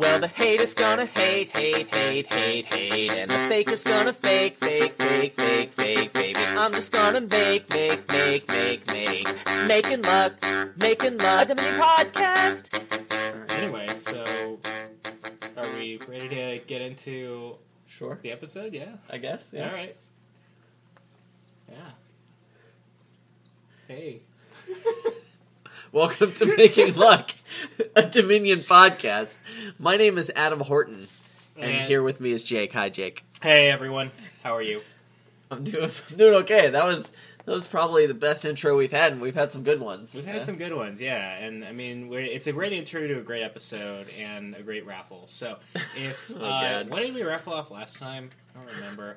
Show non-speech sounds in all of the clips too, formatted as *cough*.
Well, the haters gonna hate, hate, hate, hate, hate, and the faker's gonna fake, fake, fake, fake, fake, baby. I'm just gonna make, make, make, make, make, making luck, making luck. A Dominion podcast. Anyway, so are we ready to get into Sure, the episode? Yeah. I guess. Yeah. All right. Yeah. Hey. *laughs* Welcome to Making Luck, a Dominion podcast. My name is Adam Horton, and And- here with me is Jake. Hi, Jake. Hey everyone, how are you? I'm doing I'm doing okay. That was that was probably the best intro we've had, and we've had some good ones. We've had Yeah. some good ones, yeah, and I mean, we're, it's a great intro to a great episode and a great raffle. So, *laughs* if Oh, uh, what did we raffle off last time? I don't remember.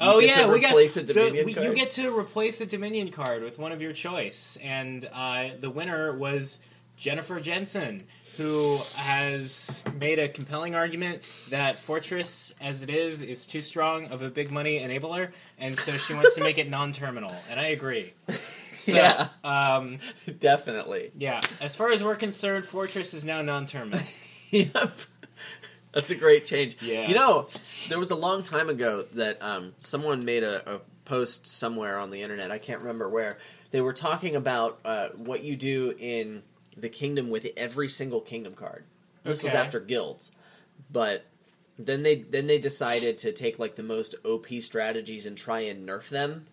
Oh yeah, we got replace a the- we- card? you get to replace a Dominion card with one of your choice, and uh, the winner was Jennifer Jensen, who has made a compelling argument that Fortress, as it is, is too strong of a big money enabler, and so she wants to make it *laughs* non-terminal, and I agree. *laughs* So, Yeah. Um, Definitely. yeah. As far as we're concerned, Fortress is now non-terminal. *laughs* yep. *laughs* That's a great change. Yeah. You know, there was a long time ago that um, someone made a, a post somewhere on the internet. I can't remember where. They were talking about uh, what you do in the kingdom with every single kingdom card. This was after guilds, but then they then they decided to take like the most OP strategies and try and nerf them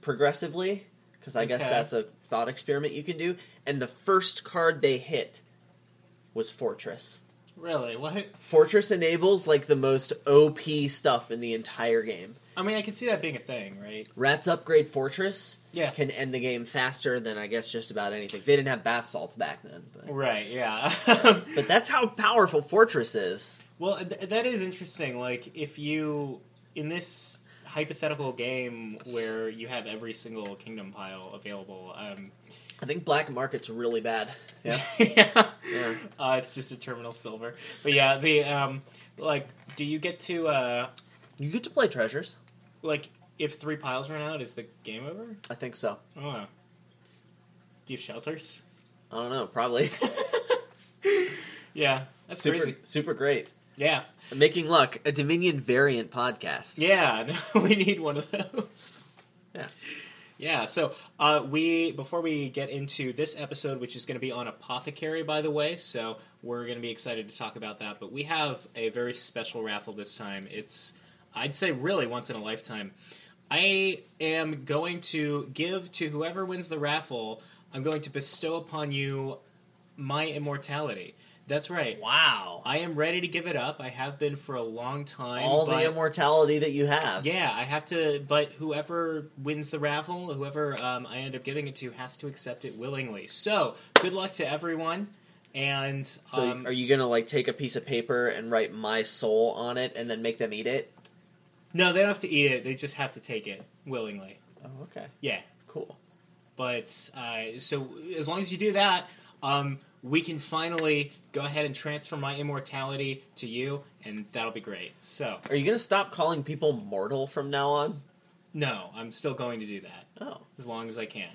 progressively because I guess that's a thought experiment you can do. And the first card they hit was Fortress. Really? What? Fortress enables like the most OP stuff in the entire game. I mean, I can see that being a thing, right? Rats upgrade Fortress Yeah. can end the game faster than I guess just about anything. They didn't have bath salts back then, but, Right. Yeah. *laughs* but that's how powerful Fortress is. Well, th- that is interesting. Like, if you in this hypothetical game where you have every single kingdom pile available, um, I think black market's really bad. Yeah, *laughs* yeah, Yeah. Uh, it's just a terminal silver. But yeah, the um, like, do you get to uh, you get to play treasures. like if three piles run out, is the game over? I think so. Oh, do you have shelters? I don't know. Probably *laughs* *laughs* Yeah, that's super crazy. super great. Yeah, Making luck, a Dominion variant podcast. Yeah, no, we need one of those. Yeah. Yeah, so uh, we before we get into this episode, which is going to be on apothecary, by the way, so we're going to be excited to talk about that. But we have a very special raffle this time. It's I'd say really once in a lifetime. I am going to give to whoever wins the raffle. I'm going to bestow upon you my immortality. That's right. Wow. I am ready to give it up. I have been for a long time. All but- the immortality that you have. yeah, I have to. But whoever wins the raffle, whoever um, I end up giving it to, has to accept it willingly. So good luck to everyone. And So um, are you gonna like take a piece of paper and write my soul on it and then make them eat it? no, they don't have to eat it. They just have to take it willingly. Oh, okay. Yeah, Cool. but uh, so as long as you do that, um, we can finally go ahead and transfer my immortality to you, and that'll be great. So Are you gonna stop calling people mortal from now on? no, I'm still going to do that Oh, as long as I can.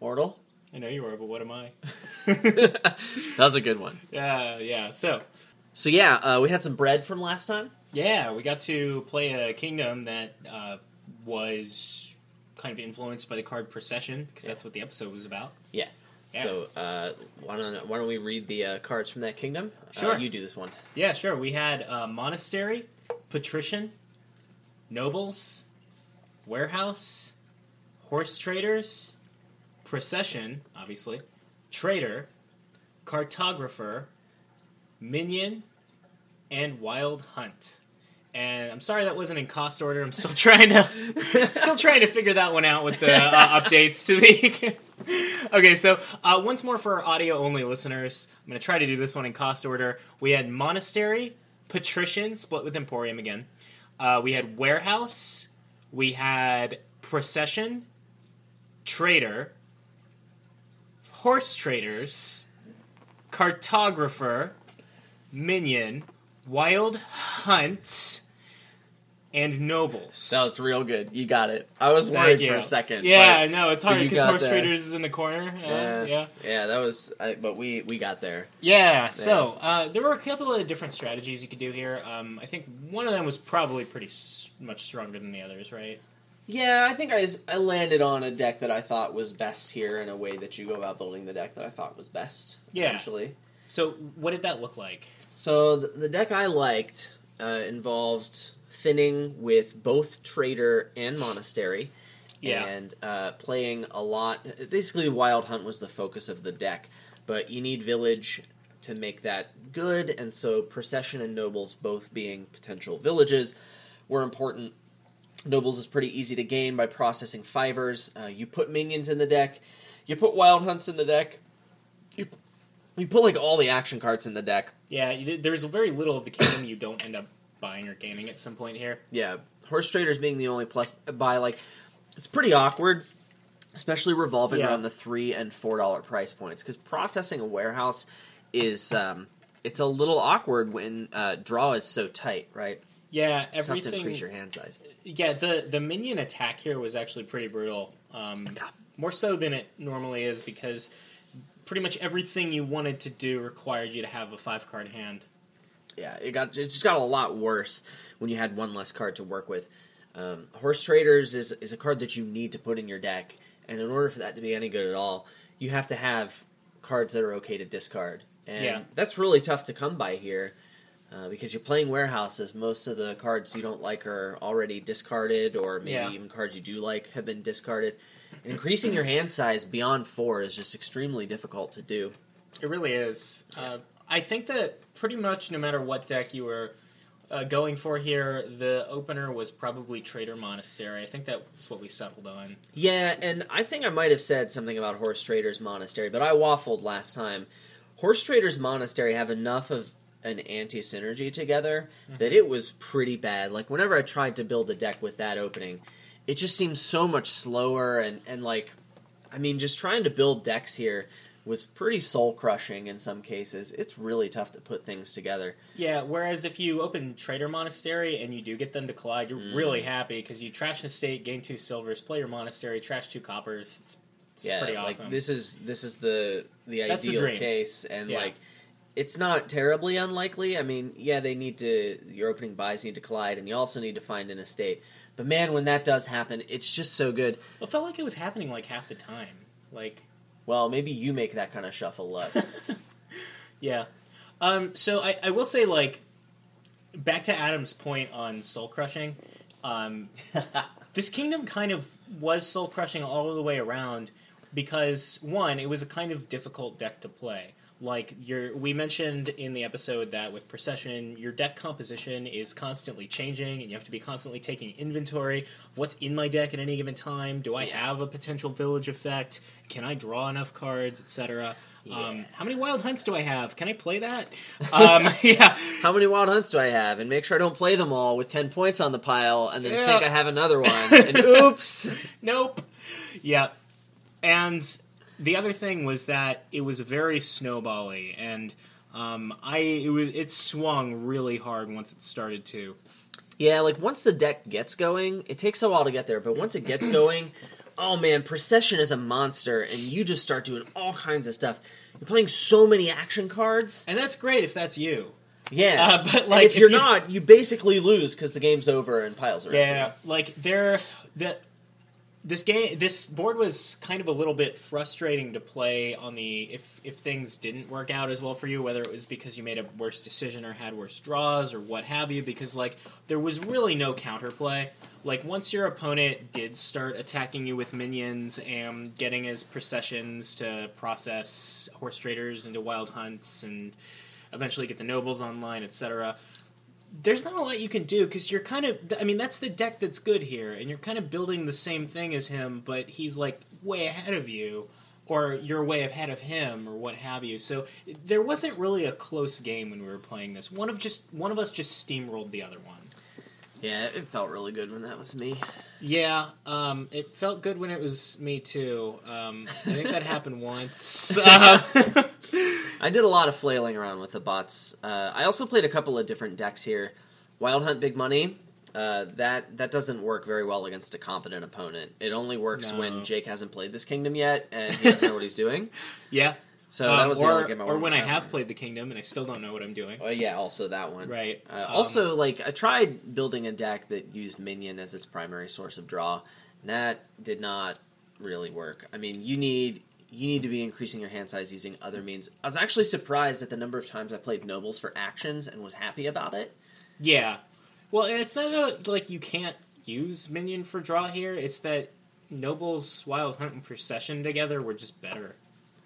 mortal. I know you are, but what am I? *laughs* that was a good one. *laughs* yeah, yeah. So So yeah, uh, we had some bread from last time. Yeah, we got to play a kingdom that uh, was kind of influenced by the card procession because that's what the episode was about. Yeah. So uh, why don't why don't we read the uh, cards from that kingdom? Uh, Sure. you do this one. Yeah, sure. We had uh, monastery, patrician, nobles, warehouse, horse traders, procession, obviously, trader, cartographer, minion, and wild hunt. And I'm sorry that wasn't in cost order. I'm still *laughs* trying to *laughs* still trying to figure that one out with the uh, updates to the. *laughs* okay, so uh, once more for our audio only listeners, I'm going to try to do this one in cost order. We had monastery, patrician, split with emporium again. Uh, we had warehouse. We had procession, trader, horse traders, cartographer, minion, wild hunt, and nobles. That was real good. You got it. I was worried for a second. Yeah, know it's hard because horse there. traders is in the corner. Uh, yeah, yeah. yeah, That was. I, but we we got there. Yeah, so uh, there were a couple of different strategies you could do here. Um, I think one of them was probably pretty s- much stronger than the others, right? Yeah, I think I I landed on a deck that I thought was best here in a way that you go about building the deck that I thought was best. Yeah. Eventually. So what did that look like? So the, the deck I liked uh, involved thinning with both Trader and Monastery. Yeah. And uh, playing a lot. Basically, Wild Hunt was the focus of the deck, but you need Village to make that good, and so Procession and Nobles, both being potential villages, were important. Nobles is pretty easy to gain by processing fivers. Uh, you put minions in the deck, you put Wild Hunts in the deck, you, you put like all the action cards in the deck. Yeah, there's very little of the kingdom you don't end up buying or gaining at some point here. Yeah, horse traders being the only plus buy, like it's pretty awkward, especially revolving Yeah. around the three and four dollar price points because processing a warehouse is um, it's a little awkward when uh, draw is so tight, right? Yeah, tough to everything. increase your hand size. Yeah, the the minion attack here was actually pretty brutal. Um, Yeah. More so than it normally is because pretty much everything you wanted to do required you to have a five card hand. Yeah, it got it just got a lot worse when you had one less card to work with. Um, Horse Traders is is a card that you need to put in your deck, and in order for that to be any good at all, you have to have cards that are okay to discard, and Yeah. that's really tough to come by here. Uh, because you're playing warehouses, most of the cards you don't like are already discarded, or maybe Yeah. even cards you do like have been discarded. And increasing your hand size beyond four is just extremely difficult to do. It really is. Uh, I think that pretty much no matter what deck you were uh, going for here, the opener was probably Trader Monastery. I think that's what we settled on. Yeah, and I think I might have said something about Horse Traders Monastery, but I waffled last time. Horse Traders Monastery have enough of an anti synergy together that it was pretty bad. Like whenever I tried to build a deck with that opening, it just seems so much slower and, and like I mean just trying to build decks here was pretty soul crushing in some cases. It's really tough to put things together. Yeah, whereas if you open Trader Monastery and you do get them to collide, you're Mm. really happy because you trash an estate, gain two silvers, play your monastery, trash two coppers. It's, it's yeah, pretty like awesome. this is this is the the That's ideal dream. case, and Yeah. like it's not terribly unlikely. I mean, yeah, they need to your opening buys need to collide, and you also need to find an estate. But man, when that does happen, it's just so good. It felt like it was happening like half the time. Like, Well, maybe you make that kind of shuffle luck. *laughs* yeah. Um, so I, I will say, like, back to Adam's point on soul crushing. Um, *laughs* this kingdom kind of was soul crushing all the way around because one, it was a kind of difficult deck to play. Like your, we mentioned in the episode that with procession, your deck composition is constantly changing, and you have to be constantly taking inventory of what's in my deck at any given time. Do I Yeah. have a potential village effect? Can I draw enough cards, etc. Um, how many wild hunts do I have? Can I play that? *laughs* um, *laughs* yeah, How many wild hunts do I have? And make sure I don't play them all with ten points on the pile, and then Yeah. think I have another one. *laughs* And oops. nope. Yeah. And the other thing was that it was very snowbally, and um, I it, was, it swung really hard once it started to. Yeah, like once the deck gets going, it takes a while to get there, but once it gets going, oh man, Procession is a monster, and you just start doing all kinds of stuff. You're playing so many action cards. And that's great if that's you. Yeah, Uh, but, like, if if you're you- not, you basically lose because the game's over and piles are Yeah, like there the this game this board was kind of a little bit frustrating to play on the if if things didn't work out as well for you whether it was because you made a worse decision or had worse draws or what have you because like there was really no counterplay. Like once your opponent did start attacking you with minions and getting his processions to process horse traders into wild hunts and eventually get the nobles online etc there's not a lot you can do because you're kind of i mean that's the deck that's good here and you're kind of building the same thing as him but he's like way ahead of you or you're way ahead of him or what have you. So there wasn't really a close game when we were playing this. One of just one of us just steamrolled the other one Yeah, it felt really good when that was me. yeah um, it felt good when it was me too um, i think that happened *laughs* once Um, I did a lot of flailing around with the bots. Uh, I also played a couple of different decks here. Wild Hunt Big Money Uh, that that doesn't work very well against a competent opponent. It only works No. when Jake hasn't played this kingdom yet and he doesn't know what he's doing. *laughs* Yeah. So Um, that was or, the only game I or when I have played the kingdom and I still don't know what I'm doing. Oh yeah, also that one. Right. Uh, Um, also, like I tried building a deck that used minion as its primary source of draw, and that did not really work. I mean, you need you need to be increasing your hand size using other means. I was actually surprised at the number of times I played nobles for actions and was happy about it. Yeah. Well, it's not like you can't use minion for draw here. It's that nobles, wild hunt, and procession together were just better.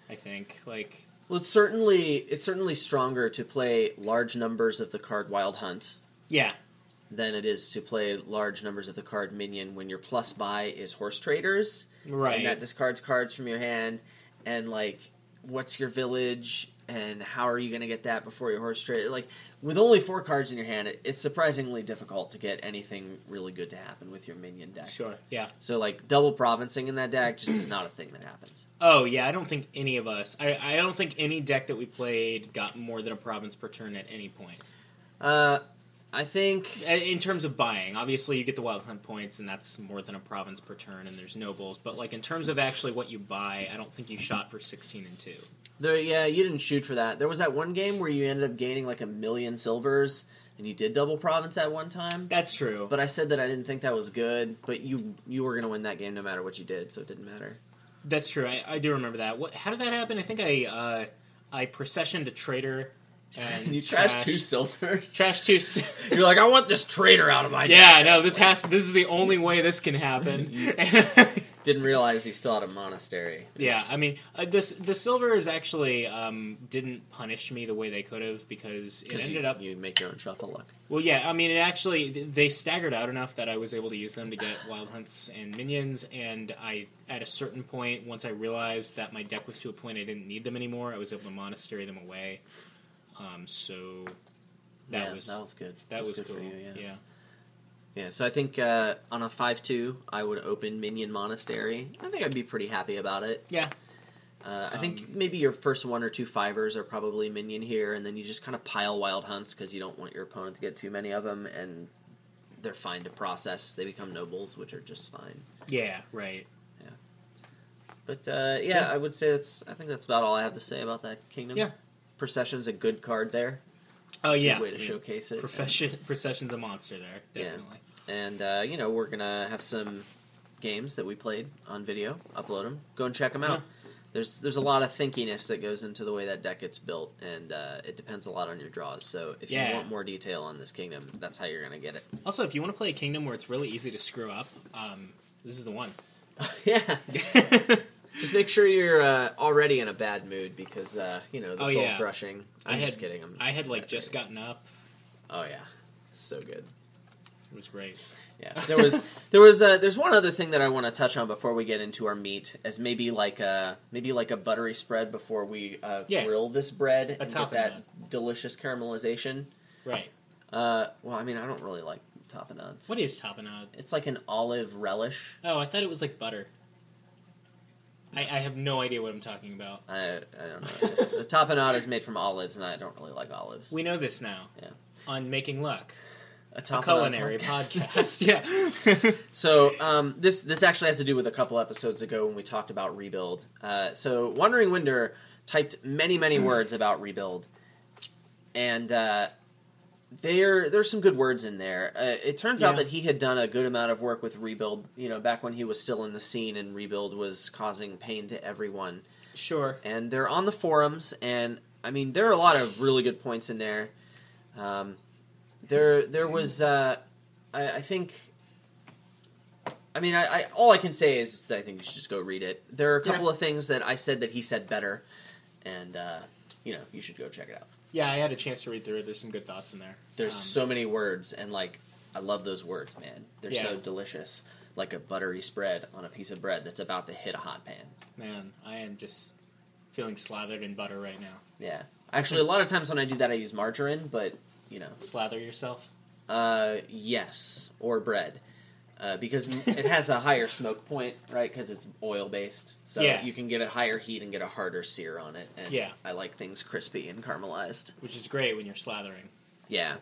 I think. Like, Well, it's certainly it's certainly stronger to play large numbers of the card Wild Hunt yeah, than it is to play large numbers of the card Minion when your plus buy is Horse Traders. right. and that discards cards from your hand and like what's your village and how are you going to get that before your horse trade like with only four cards in your hand it, it's surprisingly difficult to get anything really good to happen with your minion deck sure. Yeah. so like double provincing in that deck just is not a thing that happens Oh yeah. I don't think any of us. I, I don't think any deck that we played got more than a province per turn at any point. uh i think In terms of buying, obviously you get the wild hunt points, and that's more than a province per turn, and there's nobles. But like in terms of actually what you buy, I don't think you shot for sixteen and two. there yeah you didn't shoot for that there was that one game where you ended up gaining like a million silvers and you did double province at one time That's true. but i said that i didn't think that was good but you you were going to win that game no matter what you did so it didn't matter That's true. I, I do remember that. What? How did that happen? I think I uh, I processioned a trader and you trashed two silvers. Trash two. *laughs* You're like, I want this traitor out of my deck. yeah, no. This has. This is the only way this can happen. *laughs* *laughs* Didn't realize he still had a monastery. yeah, I mean, uh, this the silver is actually um, didn't punish me the way they could have because it ended you, up. you make your own shuffle luck. Well, yeah, I mean, it actually they staggered out enough that I was able to use them to get *sighs* wild hunts and minions. And I, at a certain point, once I realized that my deck was to a point I didn't need them anymore, I was able to monastery them away. Um, so that yeah, was that was good. that was good cool. you. Yeah. yeah. Yeah, So I think uh, on a five-two, I would open minion monastery. I think I'd be pretty happy about it. Yeah. Uh, I think Um, maybe your first one or two fivers are probably minion here, and then you just kind of pile wild hunts because you don't want your opponent to get too many of them, and they're fine to process. They become nobles, which are just fine. Yeah, right. Yeah, but uh, yeah, Yeah. I would say that's. I think that's about all I have to say about that kingdom. Yeah. Procession's a good card there. Oh yeah, Good way to showcase it. Profession, procession's a monster there, Yeah. definitely. And uh, you know, we're gonna have some games that we played on video. Upload them. Go and check them out. There's there's a lot of thinkiness that goes into the way that deck gets built, and uh, it depends a lot on your draws. So if Yeah. you want more detail on this kingdom, that's how you're gonna get it. Also, if you want to play a kingdom where it's really easy to screw up, um, this is the one. *laughs* yeah. *laughs* Just make sure you're uh, already in a bad mood because uh, you know the Oh, soul yeah. crushing. I'm I just had- kidding. I'm I had like just gotten up. Oh yeah, so good. It was great. Yeah, there was *laughs* there was uh, there's one other thing that I want to touch on before we get into our meat, as maybe like a maybe like a buttery spread before we uh, Yeah. grill this bread A and get that delicious caramelization. Right. Uh, well, I mean, I don't really like tapenades. What is tapenade? It's like an olive relish. Oh, I thought it was like butter. I, I have no idea what I'm talking about. I I don't know. A tapenade is made from olives, and I don't really like olives. We know this now. Yeah. On Making Luck, a a culinary podcast. *laughs* yeah. *laughs* So um, this this actually has to do with a couple episodes ago when we talked about rebuild. Uh, so Wandering Winder typed many many *clears throat* words about rebuild, and uh, there there's some good words in there. Uh, it turns out that he had done a good amount of work with rebuild. You know, back when he was still in the scene, and rebuild was causing pain to everyone. sure. And they're on the forums, and I mean there are a lot of really good points in there. Um, there there was uh, I, I think. I mean, I, I all I can say is I think you should just go read it. There are a couple of things that I said that he said better, and uh, you know you should go check it out. Yeah, I had a chance to read through it. There's some good thoughts in there. There's Um, so many words, and like I love those words, man. They're Yeah. so delicious, like a buttery spread on a piece of bread that's about to hit a hot pan. man, I am just feeling slathered in butter right now. Yeah, actually, a lot of times when I do that, I use margarine, but you know, Slather yourself. Uh, yes, or bread, uh, because it has a higher smoke point, right? Because it's oil based, so Yeah. you can give it higher heat and get a harder sear on it. And Yeah. I like things crispy and caramelized. which is great when you're slathering. Yeah,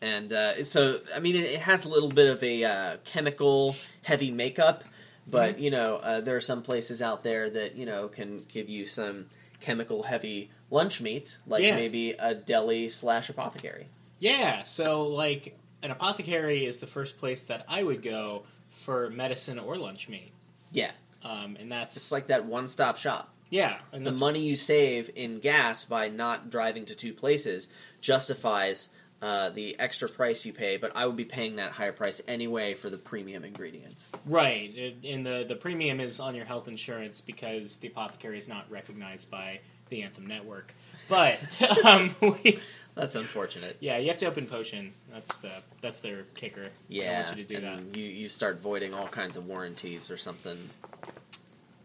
and uh, so I mean, it, it has a little bit of a uh, chemical heavy makeup, but Mhm. you know, uh, there are some places out there that you know can give you some chemical heavy lunch meat, like Yeah. maybe a deli slash apothecary. Yeah, so like an apothecary is the first place that I would go for medicine or lunch meat. Yeah, Um, and that's it's like that one stop shop. yeah, and The money you save in gas by not driving to two places justifies uh, the extra price you pay, but I would be paying that higher price anyway for the premium ingredients. right. And the the premium is on your health insurance because the apothecary is not recognized by the Anthem network. But *laughs* um, we, That's unfortunate. yeah, you have to open potion. That's the that's their kicker. I Yeah, want you to do that. you you start voiding all kinds of warranties or something.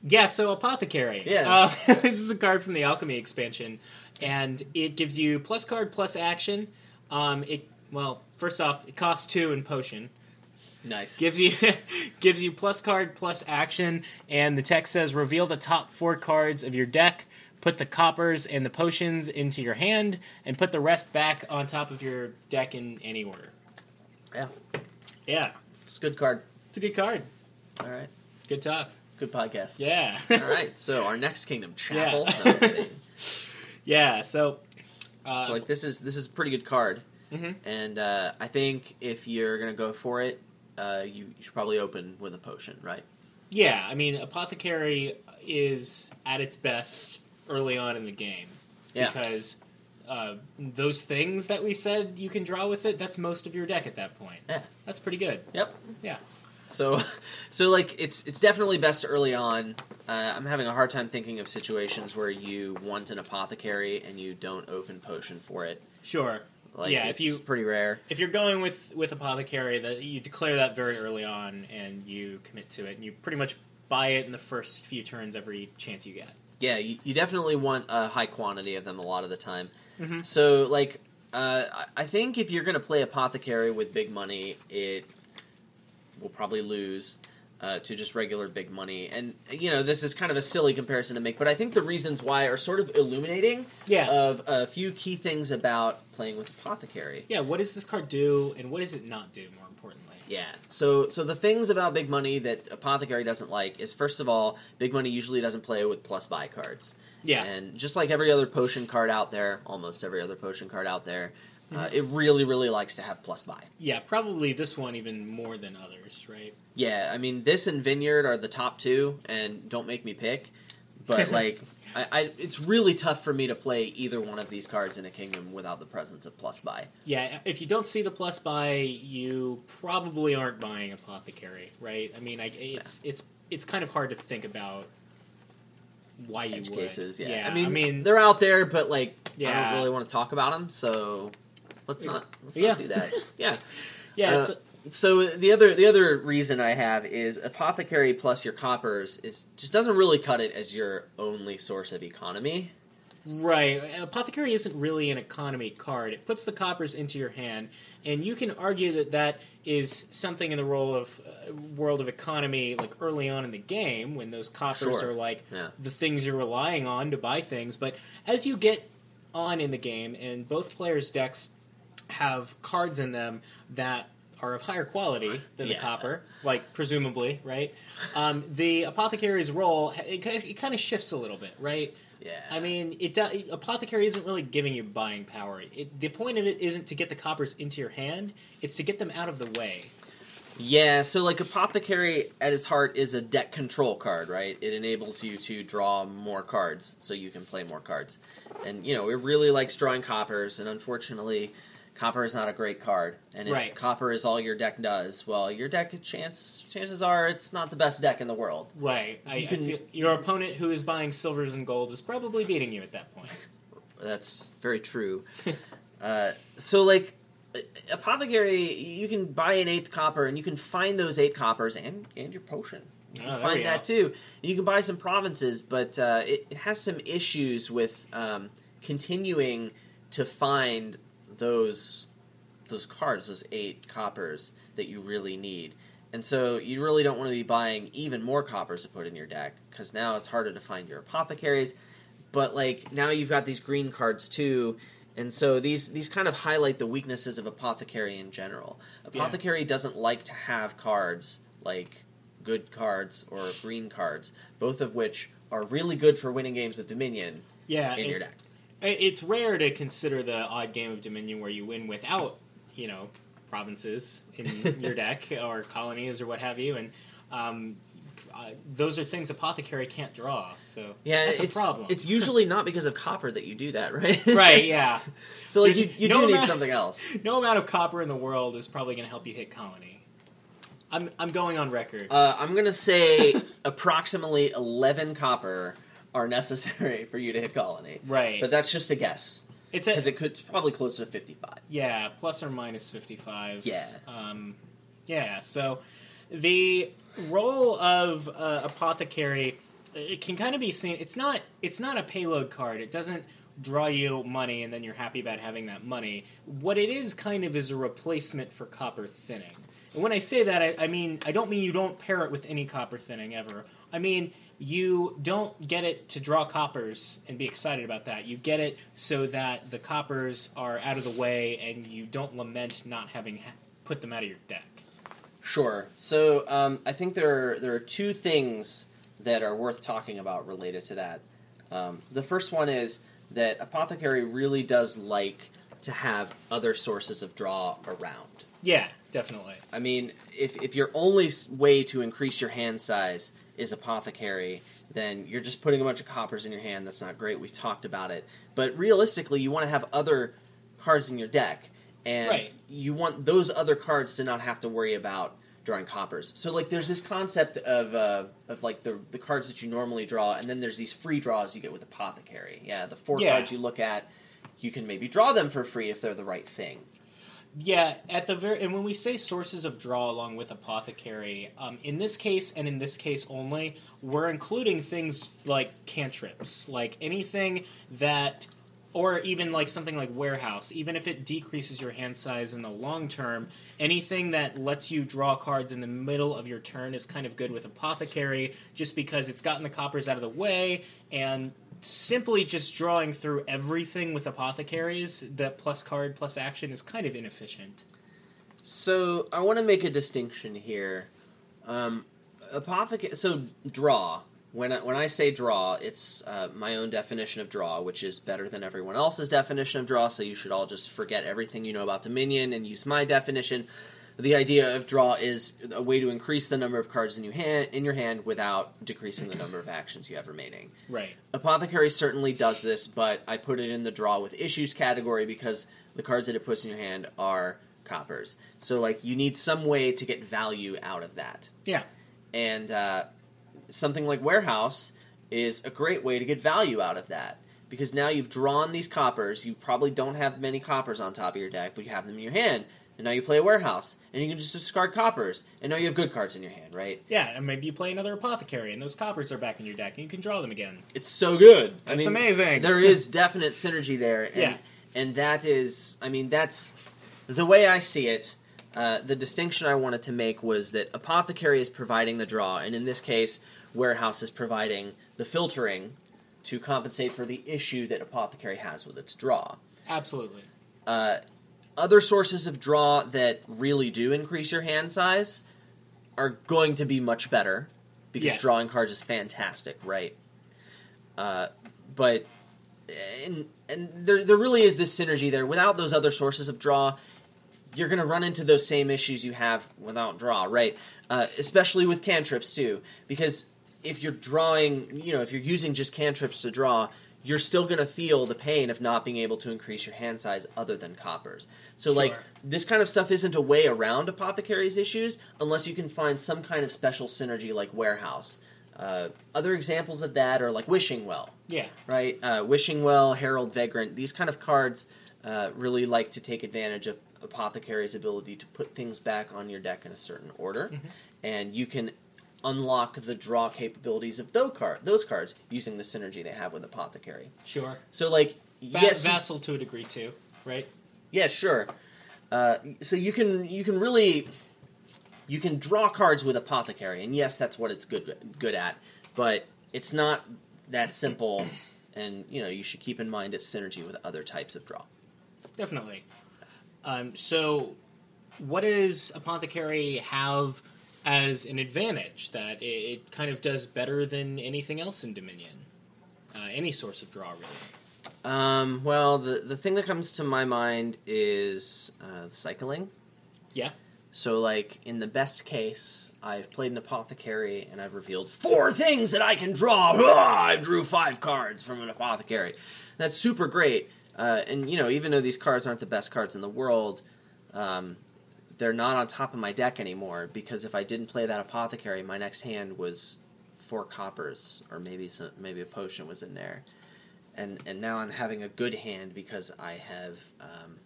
Yeah, so Apothecary. Yeah. Uh, *laughs* this is a card from the Alchemy expansion, and it gives you plus card plus action. Um, it well, first off, it costs two in potion. Nice. Gives you *laughs* gives you plus card plus action, and the text says reveal the top four cards of your deck. Put the coppers and the potions into your hand, and put the rest back on top of your deck in any order. Yeah, Yeah, it's a good card. it's a good card. All right, Good talk. good podcast. Yeah. *laughs* All right, so our next kingdom, Chapel. Yeah. No, *laughs* yeah. So. Uh, so like this is this is a pretty good card, mhm. and uh, I think if you're gonna go for it, uh, you, you should probably open with a potion, right? Yeah, I mean, Apothecary is at its best early on in the game Yeah. because uh, those things that we said you can draw with it, that's most of your deck at that point. Yeah. That's pretty good. Yep. Yeah. So, *laughs* so like it's it's definitely best early on. Uh, I'm having a hard time thinking of situations where you want an apothecary and you don't open potion for it. Sure. Like, Yeah, it's if you- pretty rare. If you're going with with Apothecary, that you declare that very early on and you commit to it, and you pretty much buy it in the first few turns every chance you get. Yeah, you, you definitely want a high quantity of them a lot of the time. Mhm. So, like, uh, I- I think if you're going to play apothecary with big money, it will probably lose uh, to just regular big money. And you know, this is kind of a silly comparison to make, but I think the reasons why are sort of illuminating Yeah. of a few key things about playing with apothecary. yeah. What does this card do, and what does it not do? Yeah. So so the things about big money that apothecary doesn't like is first of all, big money usually doesn't play with plus buy cards. Yeah. And just like every other potion card out there, almost every other potion card out there, uh, Mm-hmm. it really, really likes to have plus buy. Yeah. Probably this one even more than others, right? Yeah, I mean, this and Vineyard are the top two, and don't make me pick. But *laughs* like, I, I, it's really tough for me to play either one of these cards in a kingdom without the presence of plus buy. Yeah, if you don't see the plus buy, you probably aren't buying Apothecary, right? I mean, I, it's it's it's kind of hard to think about why you Edge would. cases, yeah. yeah. I mean, I mean, they're out there, but like, I don't really want to talk about them, so let's not let's yeah. not do that. *laughs* Yeah. yeah. uh, so- So the other the other reason I have is apothecary plus your coppers is just doesn't really cut it as your only source of economy. right. Apothecary isn't really an economy card. It puts the coppers into your hand, and you can argue that that is something in the role of uh, world of economy, like early on in the game when those coppers Sure. are like Yeah. the things you're relying on to buy things. But as you get on in the game, and both players' decks have cards in them that are of higher quality than the copper, like presumably, right? Um, the apothecary's role it, it kind of shifts a little bit, right? Yeah. I mean, it do, apothecary isn't really giving you buying power. It, the point of it isn't to get the coppers into your hand; it's to get them out of the way. Yeah, so like apothecary at its heart is a deck control card, right? It enables you to draw more cards so you can play more cards. And you know, it really likes drawing coppers and unfortunately copper is not a great card. And if Right. copper is all your deck does, well, your deck chance chances are it's not the best deck in the world. Right. You I can- feel your opponent who is buying silvers and gold is probably beating you at that point. *laughs* That's very true. *laughs* uh, so, like, apothecary, you can buy an eighth copper, and you can find those eight coppers and and your potion. You Oh, can there find that go. too. You can buy some provinces, but uh, it, it has some issues with um, continuing to find those those cards, those eight coppers that you really need. And so you really don't want to be buying even more coppers to put in your deck because now it's harder to find your apothecaries. But like now you've got these green cards too, And so these these kind of highlight the weaknesses of Apothecary in general. Yeah. Apothecary doesn't like to have cards like good cards or green cards, both of which are really good for winning games of Dominion Yeah, in it- your deck. It's rare to consider the odd game of Dominion where you win without, you know, provinces in *laughs* your deck or colonies or what have you, and um, uh, those are things Apothecary can't draw. So Yeah, that's it's a problem. it's usually not because of copper that you do that, *laughs* right? right. Yeah, so like you, There's you no do need something else. *laughs* no amount of copper in the world is probably going to help you hit colony. I'm I'm going on record. Uh, I'm gonna say approximately eleven copper are necessary *laughs* for you to hit colony, right. but that's just a guess it's because it could it's probably closer to fifty-five. Yeah, plus or minus 55. Yeah. Um, yeah, so the role of uh, Apothecary it can kind of be seen it's not it's not a payload card. It doesn't draw you money and then you're happy about having that money. What it is kind of is a replacement for copper thinning. And when I say that, I, I mean I don't mean you don't pair it with any copper thinning ever. I mean you don't get it to draw coppers and be excited about that. You get it so that the coppers are out of the way and you don't lament not having ha- put them out of your deck. Sure. So um, I think there are, there are two things that are worth talking about related to that. Um, the first one is that Apothecary really does like to have other sources of draw around. Yeah, definitely. I mean, if, if your only way to increase your hand size is Apothecary, then you're just putting a bunch of coppers in your hand. That's not great. We've talked about it. But realistically, you want to have other cards in your deck, and Right. you want those other cards to not have to worry about drawing coppers. So, like, there's this concept of uh, of like the the cards that you normally draw, and then there's these free draws you get with Apothecary. Yeah, the four Yeah. cards you look at, you can maybe draw them for free if they're the right thing. Yeah, at the very and when we say sources of draw along with apothecary, um, in this case and in this case only, we're including things like cantrips, like anything that, or even like something like warehouse. Even if it decreases your hand size in the long term, anything that lets you draw cards in the middle of your turn is kind of good with apothecary, just because it's gotten the coppers out of the way and simply just drawing through everything with apothecaries, that plus card plus action is kind of inefficient. So I want to make a distinction here. Um, apothecary. So draw. When I, when I say draw, it's uh, my own definition of draw, which is better than everyone else's definition of draw. So you should all just forget everything you know about Dominion and use my definition. The idea of draw is a way to increase the number of cards in your hand in your hand without decreasing the number of actions you have remaining. Right. Apothecary certainly does this, but I put it in the draw with issues category because the cards that it puts in your hand are coppers. So like you need some way to get value out of that. Yeah. And uh, something like warehouse is a great way to get value out of that because now you've drawn these coppers. You probably don't have many coppers on top of your deck, but you have them in your hand. And now you play a warehouse, and you can just discard coppers, and now you have good cards in your hand, right? Yeah, and maybe you play another apothecary, and those coppers are back in your deck, and you can draw them again. It's so good. I That's mean, amazing. There is *laughs* definite synergy there, and, Yeah. and that is, I mean, that's the way I see it. Uh, the distinction I wanted to make was that apothecary is providing the draw, and in this case, warehouse is providing the filtering to compensate for the issue that apothecary has with its draw. Absolutely. Uh, other sources of draw that really do increase your hand size are going to be much better because Yes. drawing cards is fantastic, right? Uh, but and and there there really is this synergy there. Without those other sources of draw, you're going to run into those same issues you have without draw, right? Uh, especially with cantrips too, because if you're drawing, you know, if you're using just cantrips to draw, you're still going to feel the pain of not being able to increase your hand size other than coppers. So, like, this kind of stuff isn't a way around apothecary's issues unless you can find some kind of special synergy like warehouse. Uh, other examples of that are like wishing well Yeah. right? Uh, Wishing Well, Herald Vagrant, these kind of cards uh, really like to take advantage of Apothecary's ability to put things back on your deck in a certain order, and you can unlock the draw capabilities of those, card, those cards using the synergy they have with Apothecary. Sure. So, like, Va- yes, vassal to a degree too, right? yeah, sure. Uh, so you can you can really you can draw cards with apothecary, and yes, that's what it's good good at. But it's not that simple, and you know you should keep in mind its synergy with other types of draw. definitely. Um, so, what does Apothecary have as an advantage that it, it kind of does better than anything else in Dominion? Uh, any source of draw, really. Um, well, the the thing that comes to my mind is uh, cycling. Yeah. So, like in the best case, I've played an apothecary and I've revealed four things that I can draw. *laughs* I drew five cards from an apothecary. That's super great. Uh, and you know, even though these cards aren't the best cards in the world, um, they're not on top of my deck anymore because if I didn't play that apothecary, my next hand was four coppers or maybe some, maybe a potion was in there, and and now I'm having a good hand because I have um,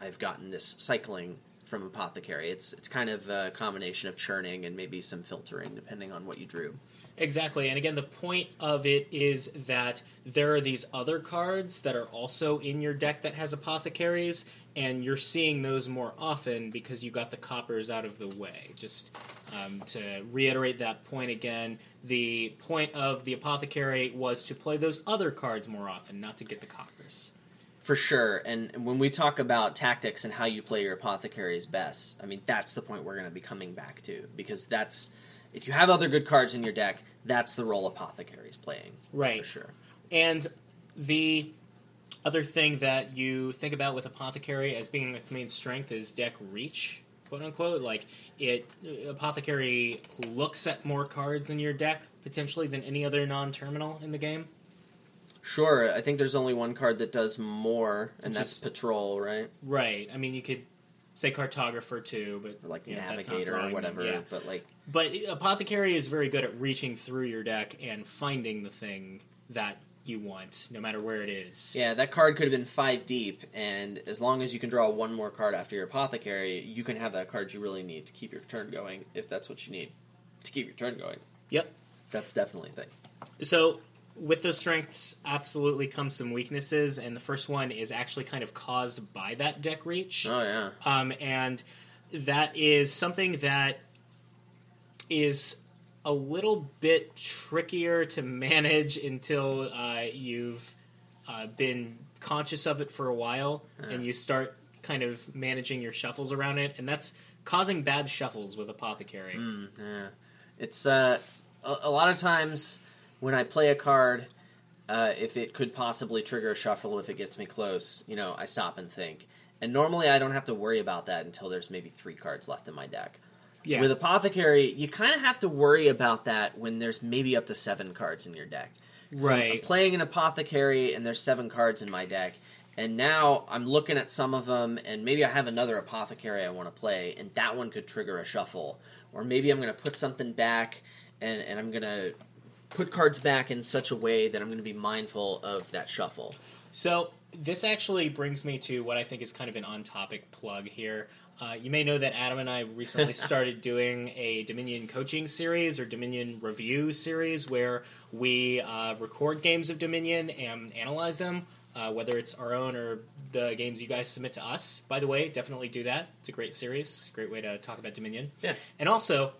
I've gotten this cycling from apothecary. It's it's kind of a combination of churning and maybe some filtering depending on what you drew. Exactly. And again, the point of it is that there are these other cards that are also in your deck that has apothecaries, and you're seeing those more often because you got the coppers out of the way. Just um, to reiterate that point again, the point of the apothecary was to play those other cards more often, not to get the coppers. For sure. And when we talk about tactics and how you play your apothecaries best, I mean that's the point we're going to be coming back to because that's if you have other good cards in your deck, that's the role apothecary is playing. Right. For sure. And the other thing that you think about with Apothecary as being its main strength is deck reach, quote unquote. Like it, Apothecary looks at more cards in your deck potentially than any other non-terminal in the game. Sure, I think there's only one card that does more, and Which that's is- Patrol, right? Right. I mean, you could say Cartographer too, but Or like not Navigator or whatever. yeah. But like, But Apothecary is very good at reaching through your deck and finding the thing that you want, no matter where it is. yeah, that card could have been five deep, and as long as you can draw one more card after your apothecary, you can have that card you really need to keep your turn going, if that's what you need to keep your turn going. Yep. That's definitely a thing. So, with those strengths, absolutely comes some weaknesses, and the first one is actually kind of caused by that deck reach. Oh yeah. Um, and that is something that is a little bit trickier to manage until uh, you've uh, been conscious of it for a while Yeah. and you start kind of managing your shuffles around it, and that's causing bad shuffles with Apothecary. Mm, yeah. It's uh, a, a lot of times when I play a card, uh, if it could possibly trigger a shuffle if it gets me close, you know, I stop and think. And normally I don't have to worry about that until there's maybe three cards left in my deck. Yeah. With Apothecary, you kind of have to worry about that when there's maybe up to seven cards in your deck. I'm- I'm right. playing an apothecary and there's seven cards in my deck, and now I'm looking at some of them, and maybe I have another apothecary I want to play, and that one could trigger a shuffle, or maybe I'm going to put something back, and, and I'm going to put cards back in such a way that I'm going to be mindful of that shuffle. So this actually brings me to what I think is kind of an on-topic plug here. Uh, you may know that Adam and I recently *laughs* started doing a Dominion coaching series or Dominion review series where we uh, record games of Dominion and analyze them, uh, whether it's our own or the games you guys submit to us. By the way, definitely do that. It's a great series, great way to talk about Dominion. Yeah. And also,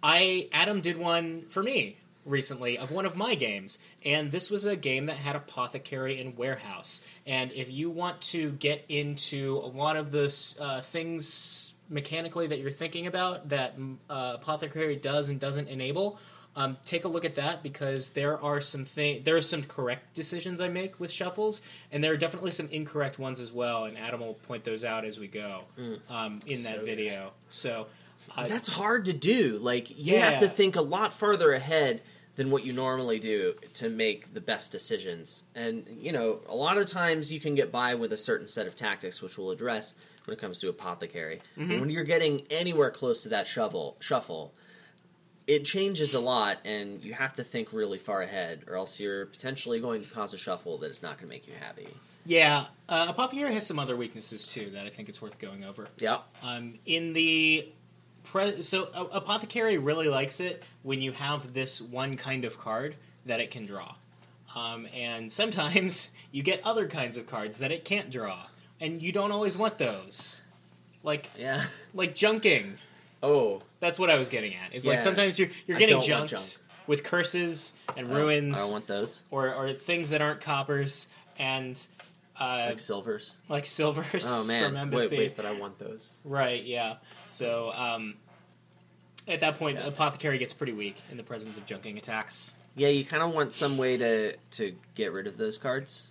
I Adam did one for me recently of one of my games, and this was a game that had apothecary and warehouse. And if you want to get into a lot of the uh, things mechanically that you're thinking about that mm, uh, apothecary does and doesn't enable. Um, take a look at that because there are some thing there are some correct decisions I make with shuffles, and there are definitely some incorrect ones as well. And Adam will point those out as we go um, in that So video. So uh, That's hard to do. Like, you have to think a lot farther ahead than what you normally do to make the best decisions. And, you know, a lot of times you can get by with a certain set of tactics, which we'll address when it comes to apothecary. Mm-hmm. When you're getting anywhere close to that shovel, shuffle, it changes a lot, and you have to think really far ahead, or else you're potentially going to cause a shuffle that is not going to make you happy. Yeah, uh, Apothecary has some other weaknesses too that I think it's worth going over. Yeah. Um, in the pre- so uh, Apothecary really likes it when you have this one kind of card that it can draw, um, and sometimes *laughs* you get other kinds of cards that it can't draw, and you don't always want those, like Yeah. like junking. Oh. That's what I was getting at. It's like sometimes you're you're I getting junked junk. with curses and ruins I don't want those. or, or things that aren't coppers. And uh, like silvers. like silvers Oh man, from Embassy. wait, wait, but I want those. Right, yeah. So um, at that point, Apothecary gets pretty weak in the presence of junking attacks. Yeah, you kind of want some way to to get rid of those cards.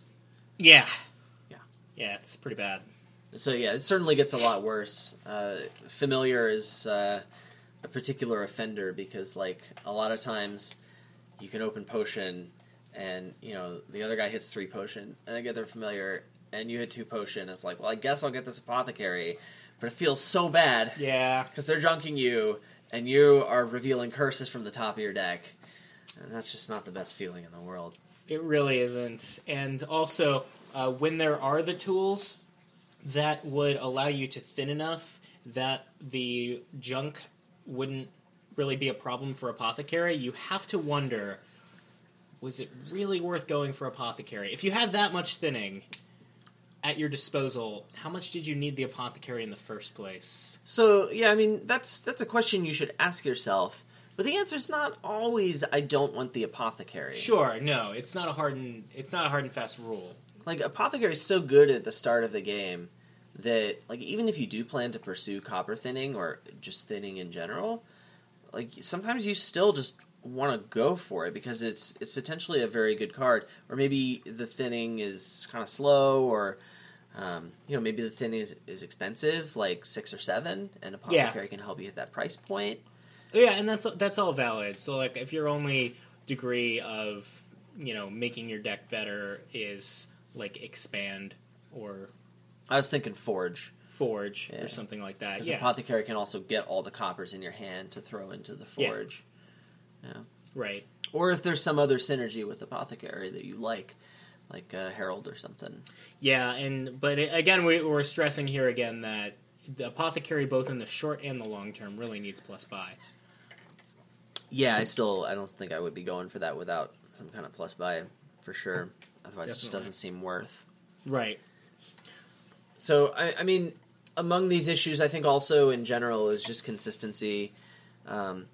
Yeah. Yeah. Yeah, it's pretty bad. So yeah, it certainly gets a lot worse. Uh, familiar is uh, a particular offender because, like, a lot of times you can open potion, and you know the other guy hits three potion, and they get their familiar, and you hit two potion. It's like, well, I guess I'll get this apothecary, but it feels so bad Yeah. because they're junking you, and you are revealing curses from the top of your deck, and that's just not the best feeling in the world. It really isn't. And also, uh, when there are the tools that would allow you to thin enough that the junk wouldn't really be a problem for Apothecary, you have to wonder was it really worth going for Apothecary? If you had that much thinning at your disposal, how much did you need the Apothecary in the first place? So yeah, I mean that's that's a question you should ask yourself. But the answer is not always I don't want the apothecary. Sure, no, it's not a hard and it's not a hard and fast rule. Like apothecary is so good at the start of the game that like even if you do plan to pursue copper thinning or just thinning in general, like sometimes you still just want to go for it because it's it's potentially a very good card or maybe the thinning is kind of slow or um, you know maybe the thinning is, is expensive like six or seven and apothecary can help you at that price point Yeah, and that's that's all valid. So like if your only degree of, you know, making your deck better is like expand or I was thinking forge. forge Yeah. or something like that. Because Yeah. apothecary can also get all the coppers in your hand to throw into the Yeah. right. Or if there's some other synergy with apothecary that you like, like uh, Herald or something. Yeah, and but it, again we, we're stressing here again that the apothecary both in the short and the long term really needs plus buy. Yeah, I still I don't think I would be going for that without some kind of plus buy for sure. Otherwise, it just doesn't seem worth. Right. So I, I mean, among these issues, I think also in general is just consistency. Um,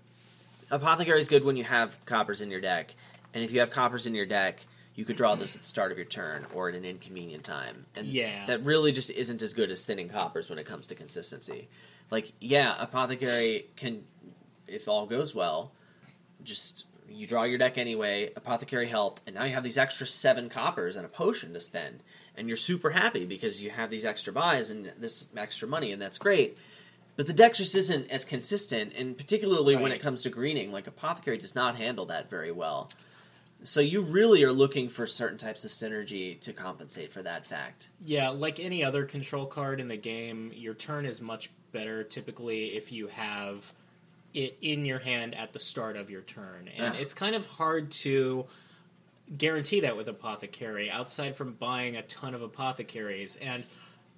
Apothecary is good when you have coppers in your deck, and if you have coppers in your deck, you could draw those at the start of your turn or at an inconvenient time. And Yeah. that really just isn't as good as thinning coppers when it comes to consistency. Like, yeah, Apothecary can, if all goes well, just you draw your deck anyway. Apothecary helped, and now you have these extra seven coppers and a potion to spend, and you're super happy because you have these extra buys and this extra money, and that's great. But the deck just isn't as consistent, and particularly when it comes to greening, like Apothecary does not handle that very well. So you really are looking for certain types of synergy to compensate for that fact. Yeah, like any other control card in the game, your turn is much better typically if you have it in your hand at the start of your turn. And Yeah. it's kind of hard to guarantee that with Apothecary outside from buying a ton of Apothecaries. And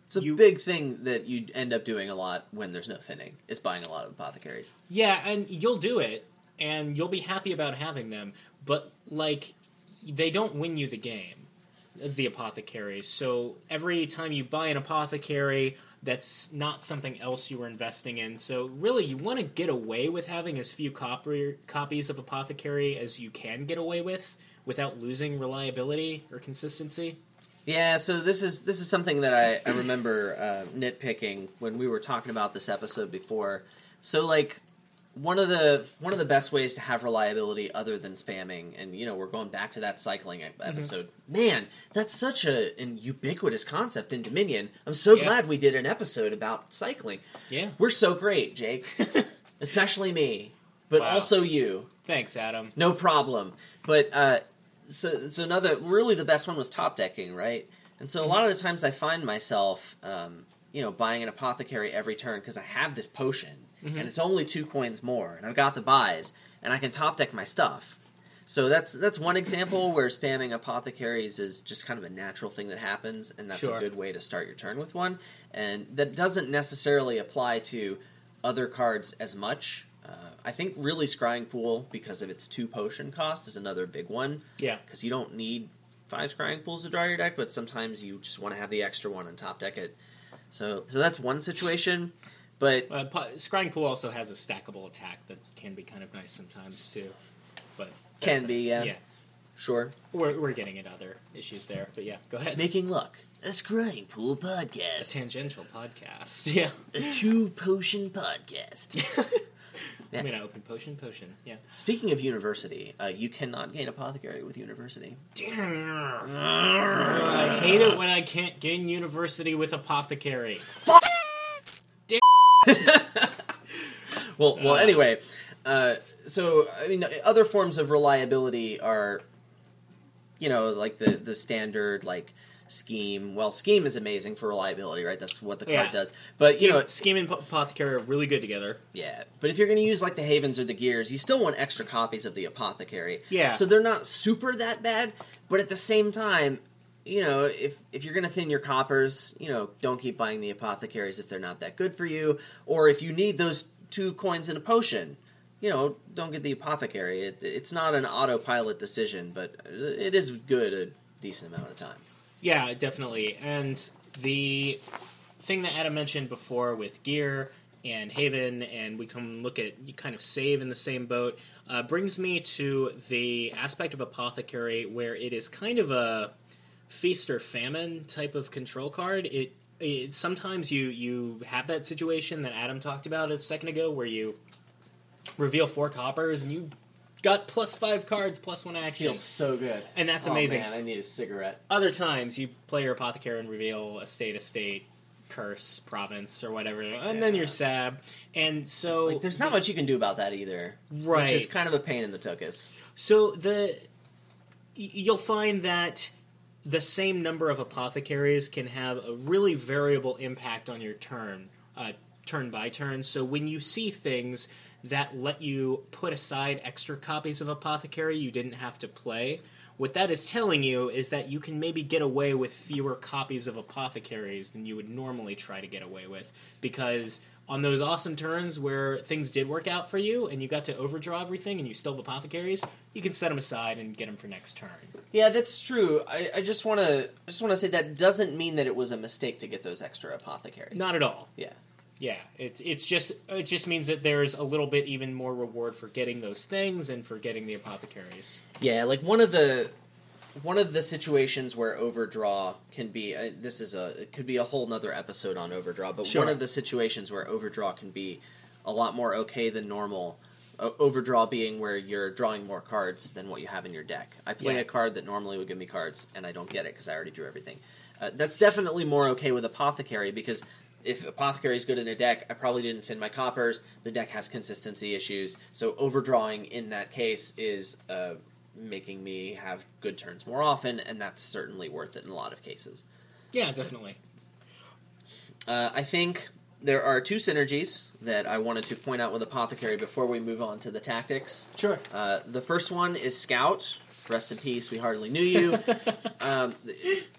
It's a You- big thing that you end up doing a lot when there's no thinning, is buying a lot of apothecaries. yeah, and you'll do it and you'll be happy about having them, but like they don't win you the game. The apothecaries. So every time you buy an apothecary, that's not something else you were investing in. So really, you want to get away with having as few copy, copies of apothecary as you can get away with without losing reliability or consistency. Yeah, so this is this is something that I, I remember uh, nitpicking when we were talking about this episode before. So like one of the one of the best ways to have reliability other than spamming, and you know we're going back to that cycling e- episode. Man, that's such a an ubiquitous concept in Dominion. I'm so Yeah. glad we did an episode about cycling. Yeah. We're so great, Jake, *laughs* especially me, but Wow. also you. Thanks, Adam. No problem. But uh, so so another really the best one was top decking, right? And so a lot of the times I find myself, um, you know, buying an apothecary every turn because I have this potion and it's only two coins more, and I've got the buys, and I can top deck my stuff. So that's that's one example *clears throat* where spamming apothecaries is just kind of a natural thing that happens, and that's Sure. a good way to start your turn with one. And that doesn't necessarily apply to other cards as much. Uh, I think really Scrying Pool, because of its two potion cost, is another big one. Yeah. Because you don't need five Scrying Pools to draw your deck, but sometimes you just want to have the extra one and top deck it. So, so that's one situation. But Uh, Scrying Pool also has a stackable attack that can be kind of nice sometimes too. But Can that's a- be, yeah. yeah. sure, We're, we're getting into other issues there, but yeah, go ahead. making luck. a scrying pool A podcast, tangential podcast. *laughs* Yeah. a two potion podcast. *laughs* I mean, I open potion, potion. Yeah. Speaking of university, uh, you cannot gain apothecary with university. Damn. I hate it when I can't gain university with apothecary. *laughs* well, well. Uh. Anyway, uh, so I mean, other forms of reliability are, you know, like the the standard like scheme. Well, scheme is amazing for reliability, right? That's what the card Yeah. does. But you know, scheme and apothecary are really good together. yeah. But if you're going to use like the havens or the gears, you still want extra copies of the apothecary. Yeah. So they're not super that bad, but at the same time. You know, if if you're going to thin your coppers, you know, don't keep buying the apothecaries if they're not that good for you. Or if you need those two coins in a potion, you know, don't get the apothecary. It, it's not an autopilot decision, but it is good a decent amount of time. Yeah, definitely. And the thing that Adam mentioned before with gear and Haven, and we can look at you kind of save in the same boat, uh, brings me to the aspect of Apothecary where it is kind of a feast or famine type of control card. It, it sometimes you you have that situation that Adam talked about a second ago where you reveal four coppers and you got plus five cards plus one action. Feels so good. And that's Oh, amazing man, I need a cigarette. other times you play your apothecary and reveal a state estate curse province or whatever and then Yeah. you're sab and so Like, there's not much you can do about that either. right Which is kind of a pain in the tuchus. so the y- you'll find that the same number of apothecaries can have a really variable impact on your turn uh, turn by turn so when you see things that let you put aside extra copies of apothecary you didn't have to play what that is telling you is that you can maybe get away with fewer copies of apothecaries than you would normally try to get away with because on those awesome turns where things did work out for you and you got to overdraw everything and you still have apothecaries you can set them aside and get them for next turn Yeah, that's true. I, I just want to just want to say that doesn't mean that it was a mistake to get those extra apothecaries. not at all Yeah. Yeah it's it's just it just means that there's a little bit even more reward for getting those things and for getting the apothecaries Yeah, like one of the one of the situations where overdraw can be uh, this is a it could be a whole nother episode on overdraw, but Sure. one of the situations where overdraw can be a lot more okay than normal. O- overdraw being where you're drawing more cards than what you have in your deck. I play Yeah. a card that normally would give me cards, and I don't get it because I already drew everything. Uh, that's definitely more okay with apothecary because if apothecary is good in a deck, I probably didn't thin my coppers. The deck has consistency issues, so overdrawing in that case is uh, making me have good turns more often, and that's certainly worth it in a lot of cases. yeah definitely Uh, I think there are two synergies that I wanted to point out with apothecary before we move on to the tactics. sure Uh, the first one is Scout. Rest in peace. We hardly knew you. *laughs* um,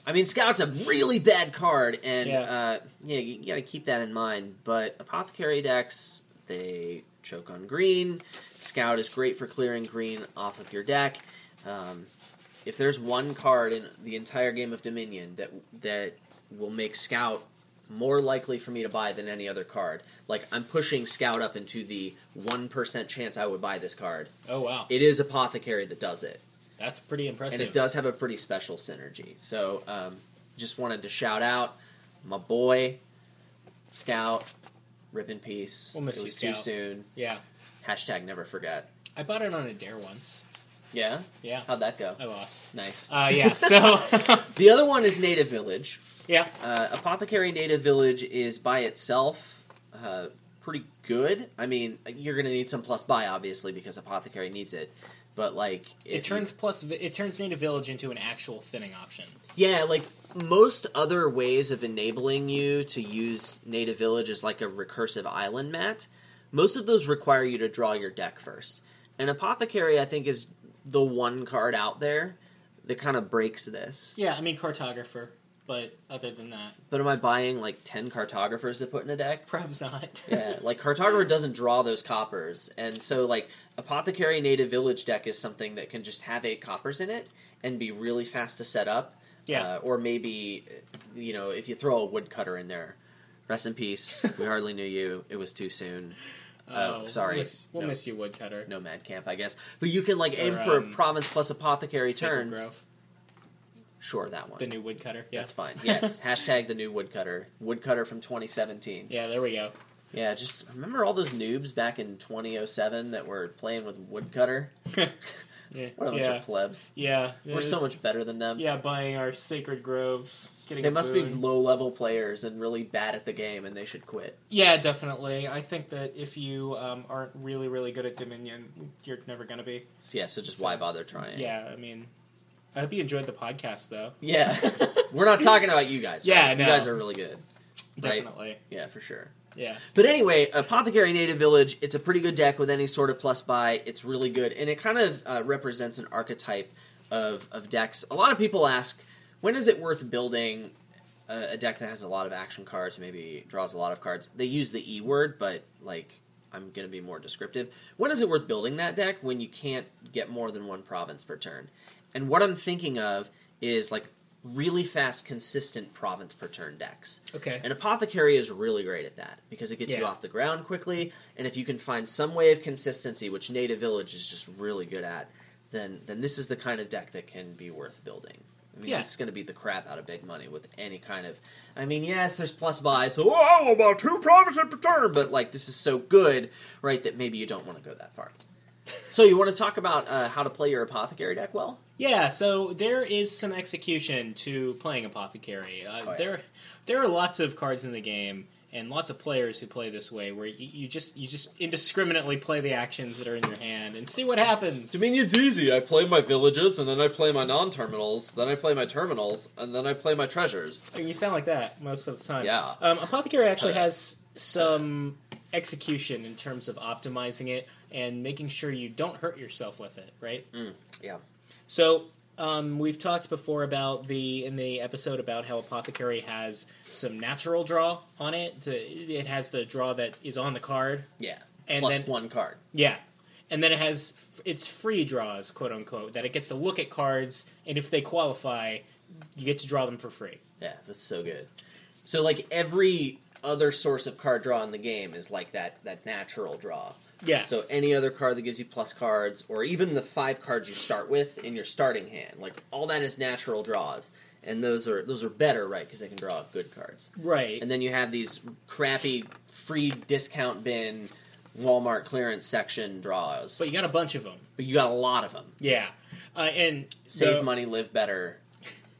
I mean, Scout's a really bad card, and Yeah. uh, yeah, you, got to keep that in mind. But apothecary decks they choke on green. Scout is great for clearing green off of your deck. Um, if there's one card in the entire game of Dominion that that will make Scout more likely for me to buy than any other card, like I'm pushing Scout up into the one percent chance I would buy this card. oh wow It is apothecary that does it, that's pretty impressive and it does have a pretty special synergy. So, um, just wanted to shout out my boy Scout. Rip in peace. We'll miss it you, was too soon. yeah Hashtag never forget. i bought it on a dare once Yeah, yeah how'd that go? i lost Nice. uh, yeah so *laughs* *laughs* The other one is Native Village. yeah Uh, Apothecary Native Village is by itself uh, pretty good. I mean, you're going to need some plus buy, obviously, because Apothecary needs it. But like, it if you- turns plus it turns native village into an actual thinning option yeah, like most other ways of enabling you to use Native Village as like a recursive island mat. Most of those require you to draw your deck first, and Apothecary, I think, is the one card out there that kind of breaks this. yeah i mean cartographer but other than that But am I buying like ten cartographers to put in a deck? perhaps not *laughs* yeah, like Cartographer doesn't draw those coppers, and so like Apothecary Native Village deck is something that can just have eight coppers in it and be really fast to set up. Yeah. uh, or maybe you know if you throw a woodcutter in there. Rest in peace. We *laughs* hardly knew you. It was too soon. Oh, sorry. We'll miss, we'll No. miss you, Woodcutter. Nomad Camp, I guess. But you can like aim Or, for um, province plus apothecary Sacred turns. Grove. Sure, that one. The new woodcutter. Yeah. That's fine. Yes, *laughs* hashtag the new woodcutter. Woodcutter from 2017. Yeah, there we go. Yeah, just remember all those noobs back in 2007 that were playing with woodcutter? *laughs* Yeah. What a bunch yeah. of plebs. yeah. We're so much better than them. Yeah, buying our sacred groves. Getting They must be low level players and really bad at the game, and they should quit. Yeah, definitely. I think that if you um, aren't really, really good at Dominion, you're never going to be. Yeah, so just why bother trying? Yeah, I mean, I hope you enjoyed the podcast, though. Yeah. *laughs* We're not talking about you guys. Yeah, right? no. You guys are really good. Right. Definitely. Yeah, for sure. Yeah. But anyway, Apothecary Native Village, it's a pretty good deck with any sort of plus buy. It's really good, and it kind of uh, represents an archetype of, of decks. A lot of people ask, when is it worth building a, a deck that has a lot of action cards, maybe draws a lot of cards? They use the E word, but like I'm going to be more descriptive. When is it worth building that deck when you can't get more than one province per turn? And what I'm thinking of is like really fast, consistent province per turn decks. Okay. And Apothecary is really great at that because it gets you off the ground quickly, and if you can find some way of consistency, which Native Village is just really good at, then then this is the kind of deck that can be worth building. I mean, Yeah. this is going to beat the crap out of big money with any kind of. I mean, yes, there's plus buys, so oh, about two provinces per turn, but like this is so good, right, that maybe you don't want to go that far. So you want to talk about uh, how to play your Apothecary deck well? Yeah, so there is some execution to playing Apothecary. Uh, Oh, yeah. There, there are lots of cards in the game and lots of players who play this way, where you, you just you just indiscriminately play the actions that are in your hand and see what happens. I mean, it's easy. I play my villages, and then I play my non-terminals, then I play my terminals, and then I play my treasures. you sound like that most of the time. Yeah. Um, Apothecary actually *laughs* has some execution in terms of optimizing it and making sure you don't hurt yourself with it. Right. yeah. So um, we've talked before about the in the episode about how Apothecary has some natural draw on it. To, it has the draw that is on the card. Yeah. And Plus then- one card. Yeah, and then it has it's free draws, quote unquote, that it gets to look at cards, and if they qualify, you get to draw them for free. Yeah, that's so good. So like every other source of card draw in the game is like that that natural draw. Yeah. So any other card that gives you plus cards, or even the five cards you start with in your starting hand, like all that is natural draws, and those are those are better, right? Because they can draw good cards. right. And then you have these crappy free discount bin Walmart clearance section draws, but you got a bunch of them. but you got a lot of them. Yeah. Uh, and Save the, money, live better.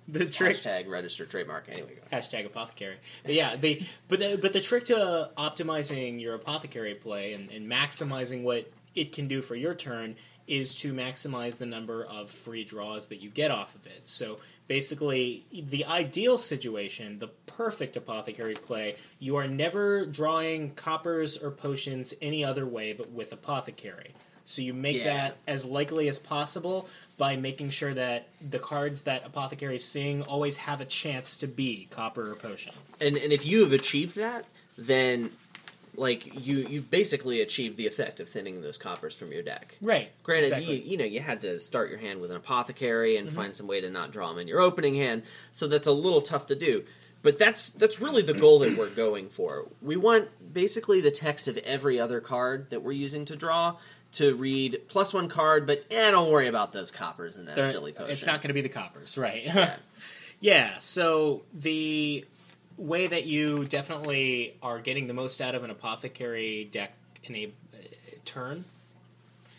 The trick Hashtag register trademark. Anyway, go. hashtag apothecary. But yeah, the but the, but the trick to optimizing your apothecary play and, and maximizing what it can do for your turn is to maximize the number of free draws that you get off of it. So basically, the ideal situation, the perfect apothecary play, you are never drawing coppers or potions any other way but with apothecary. So you make Yeah. that as likely as possible by making sure that the cards that Apothecary is seeing always have a chance to be copper or potion. and and if you have achieved that, then like you you've basically achieved the effect of thinning those coppers from your deck. Right. Granted, Exactly. you you know you had to start your hand with an apothecary and mm-hmm. find some way to not draw them in your opening hand, so that's a little tough to do. But that's that's really the goal that we're going for. We want basically the text of every other card that we're using to draw to read plus one card, but eh, don't worry about those coppers in that They're- silly potion. It's not going to be the coppers, right? Yeah. *laughs* yeah. So the way that you definitely are getting the most out of an apothecary deck in a uh, turn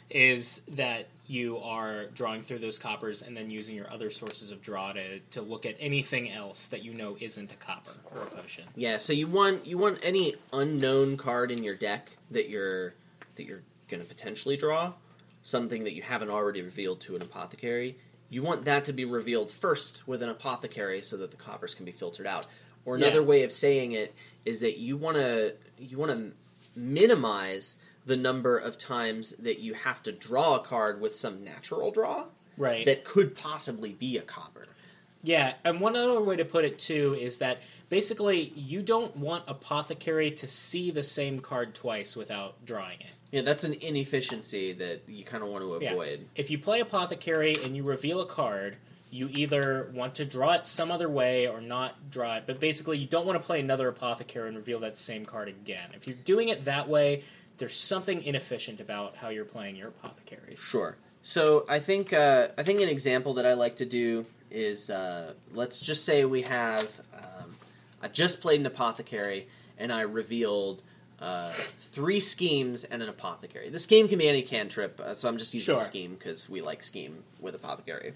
is that you are drawing through those coppers and then using your other sources of draw to, to look at anything else that you know isn't a copper or a potion. Yeah, so you want you want any unknown card in your deck that you're that you're going to potentially draw, something that you haven't already revealed to an apothecary. You want that to be revealed first with an apothecary so that the coppers can be filtered out. Or another Yeah. way of saying it is that you want to you want to minimize the number of times that you have to draw a card with some natural draw Right. that could possibly be a copper. Yeah, and one other way to put it too is that basically you don't want apothecary to see the same card twice without drawing it. Yeah, that's an inefficiency that you kind of want to Yeah. avoid. If you play apothecary and you reveal a card, you either want to draw it some other way or not draw it, but basically you don't want to play another apothecary and reveal that same card again. If you're doing it that way, there's something inefficient about how you're playing your apothecaries. Sure. So I think uh, I think an example that I like to do is uh, let's just say we have um, I've just played an apothecary and I revealed uh, three schemes and an apothecary. The scheme can be any cantrip, uh, so I'm just using Sure. scheme because we like scheme with apothecary,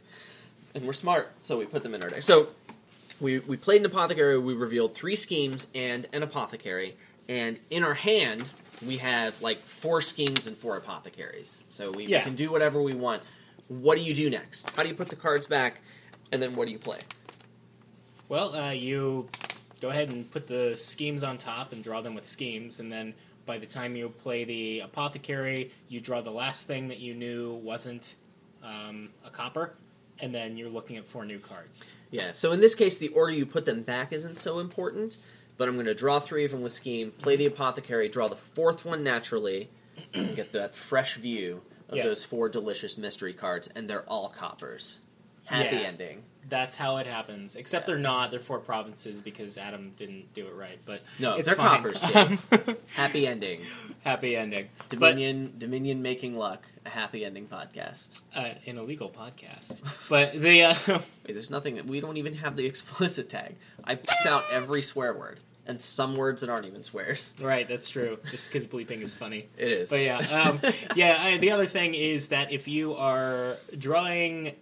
and we're smart, so we put them in our deck. So we we played an apothecary. We revealed three schemes and an apothecary, and in our hand we have like four schemes and four apothecaries. So we, we can do whatever we want. What do you do next? How do you put the cards back, and then what do you play? Well, uh, you go ahead and put the schemes on top and draw them with schemes, and then by the time you play the apothecary, you draw the last thing that you knew wasn't um, a copper, and then you're looking at four new cards. Yeah. So in this case, the order you put them back isn't so important. But I'm going to draw three of them with scheme, play the apothecary, draw the fourth one naturally, and get that fresh view of Yeah. those four delicious mystery cards, and they're all coppers. Happy Yeah. ending. That's how it happens. Except Yeah. they're not. They're four provinces because Adam didn't do it right. But No, it's they're fine. coppers. *laughs* Happy ending. happy ending. Dominion, Dominion making luck. A happy ending podcast. Uh, an illegal podcast. But the uh, *laughs* Wait, there's nothing. We don't even have the *laughs* explicit tag. I picked out every swear word and some words that aren't even swears. right, that's true. Just because bleeping is funny. It is. But yeah, um, yeah. I, the other thing is that if you are drawing,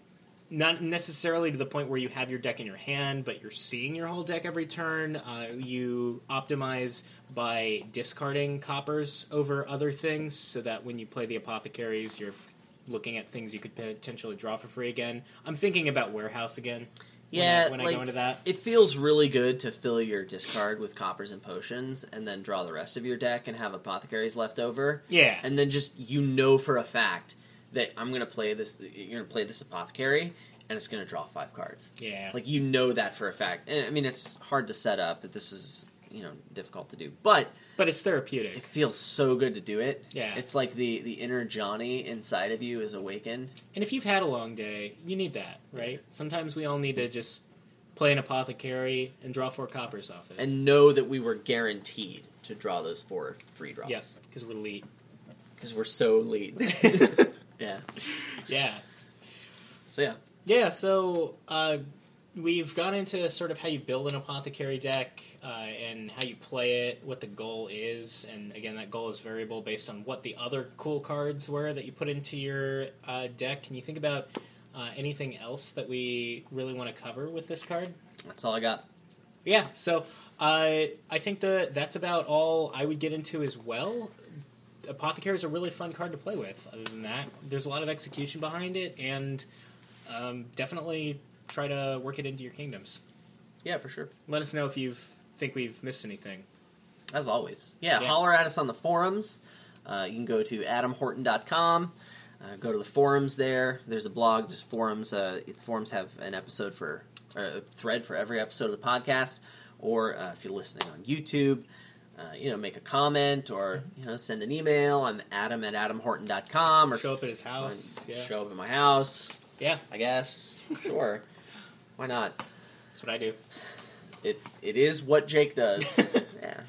not necessarily to the point where you have your deck in your hand, but you're seeing your whole deck every turn, uh, you optimize by discarding coppers over other things, so that when you play the apothecaries, you're looking at things you could potentially draw for free again. I'm thinking about warehouse again. when I- Yeah, when I, like, go into that. It feels really good to fill your discard with coppers and potions, and then draw the rest of your deck and have apothecaries left over, Yeah, and then just you know for a fact that I'm gonna play this. You're gonna play this apothecary, and it's gonna draw five cards. yeah. Like you know that for a fact. And I mean, it's hard to set up. That this is you know difficult to do, but but it's therapeutic. it feels so good to do it. Yeah. it's like the the inner Johnny inside of you is awakened. And if you've had a long day, you need that, right? Sometimes we all need to just play an apothecary and draw four coppers off it. and know that we were guaranteed to draw those four free draws. yes, because we're elite. because we're so elite. *laughs* *laughs* yeah. *laughs* Yeah, So yeah, yeah. So uh, we've gone into sort of how you build an apothecary deck uh, and how you play it, what the goal is, and again, that goal is variable based on what the other cool cards were that you put into your uh, deck. Can you think about uh, anything else that we really want to cover with this card? that's all I got. Yeah, so uh, I think that that's about all I would get into as well. Apothecary is a really fun card to play with. Other than that, there's a lot of execution behind it, and um, definitely try to work it into your kingdoms. Yeah, for sure. Let us know if you think we've missed anything. As always. Yeah, Yeah. holler at us on the forums. Uh, you can go to adamhorton.com. Uh, go to the forums there. There's a blog, just forums. Uh, forums have an episode for, or a thread for every episode of the podcast. Or uh, if you're listening on YouTube, uh, you know, make a comment or you know, send an email. I'm Adam at adamhorton.com or Show up at his house. Yeah, show up at my house. yeah, I guess. *laughs* Sure. Why not? that's what I do. It it is what Jake does. *laughs* yeah.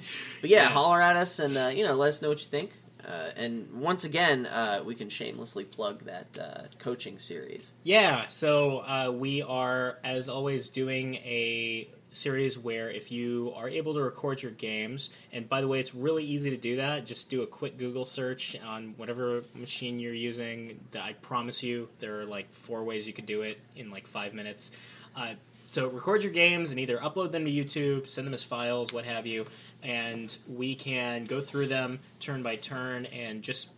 But yeah, Yeah. holler at us and uh, you know let us know what you think. Uh, and once again, uh, we can shamelessly plug that uh, coaching series. Yeah, so uh, we are, as always, doing a series where if you are able to record your games, and by the way, it's really easy to do that. Just do a quick Google search on whatever machine you're using. I promise you, there are like four ways you could do it in like five minutes. Uh, so record your games and either upload them to YouTube, send them as files, what have you, and we can go through them turn by turn and just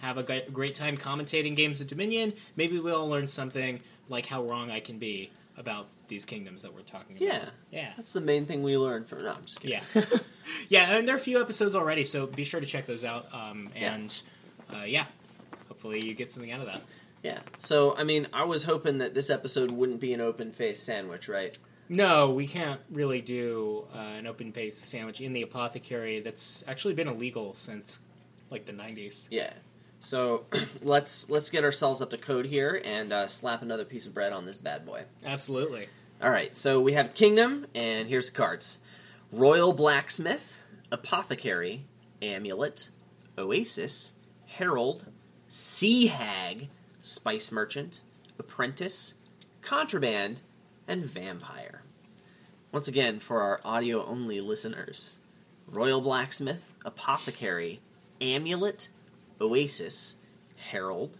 have a great time commentating games of Dominion. Maybe we'll learn something like how wrong I can be about these kingdoms that we're talking about. Yeah. Yeah. That's the main thing we learned from. No, I'm just kidding. Yeah. *laughs* yeah, and there are a few episodes already, so be sure to check those out. Um, Yeah. and uh, yeah, hopefully you get something out of that. yeah. So I mean, I was hoping that this episode wouldn't be an open faced sandwich, right? No, we can't really do uh, an open face sandwich in the apothecary. That's actually been illegal since like the 90s. Yeah. So *clears throat* let's let's get ourselves up to code here and uh, slap another piece of bread on this bad boy. Absolutely. All right, so we have Kingdom, and here's the cards Royal Blacksmith, Apothecary, Amulet, Oasis, Herald, Sea Hag, Spice Merchant, Apprentice, Contraband, and Vampire. Once again, for our audio only listeners Royal Blacksmith, Apothecary, Amulet, Oasis, Herald,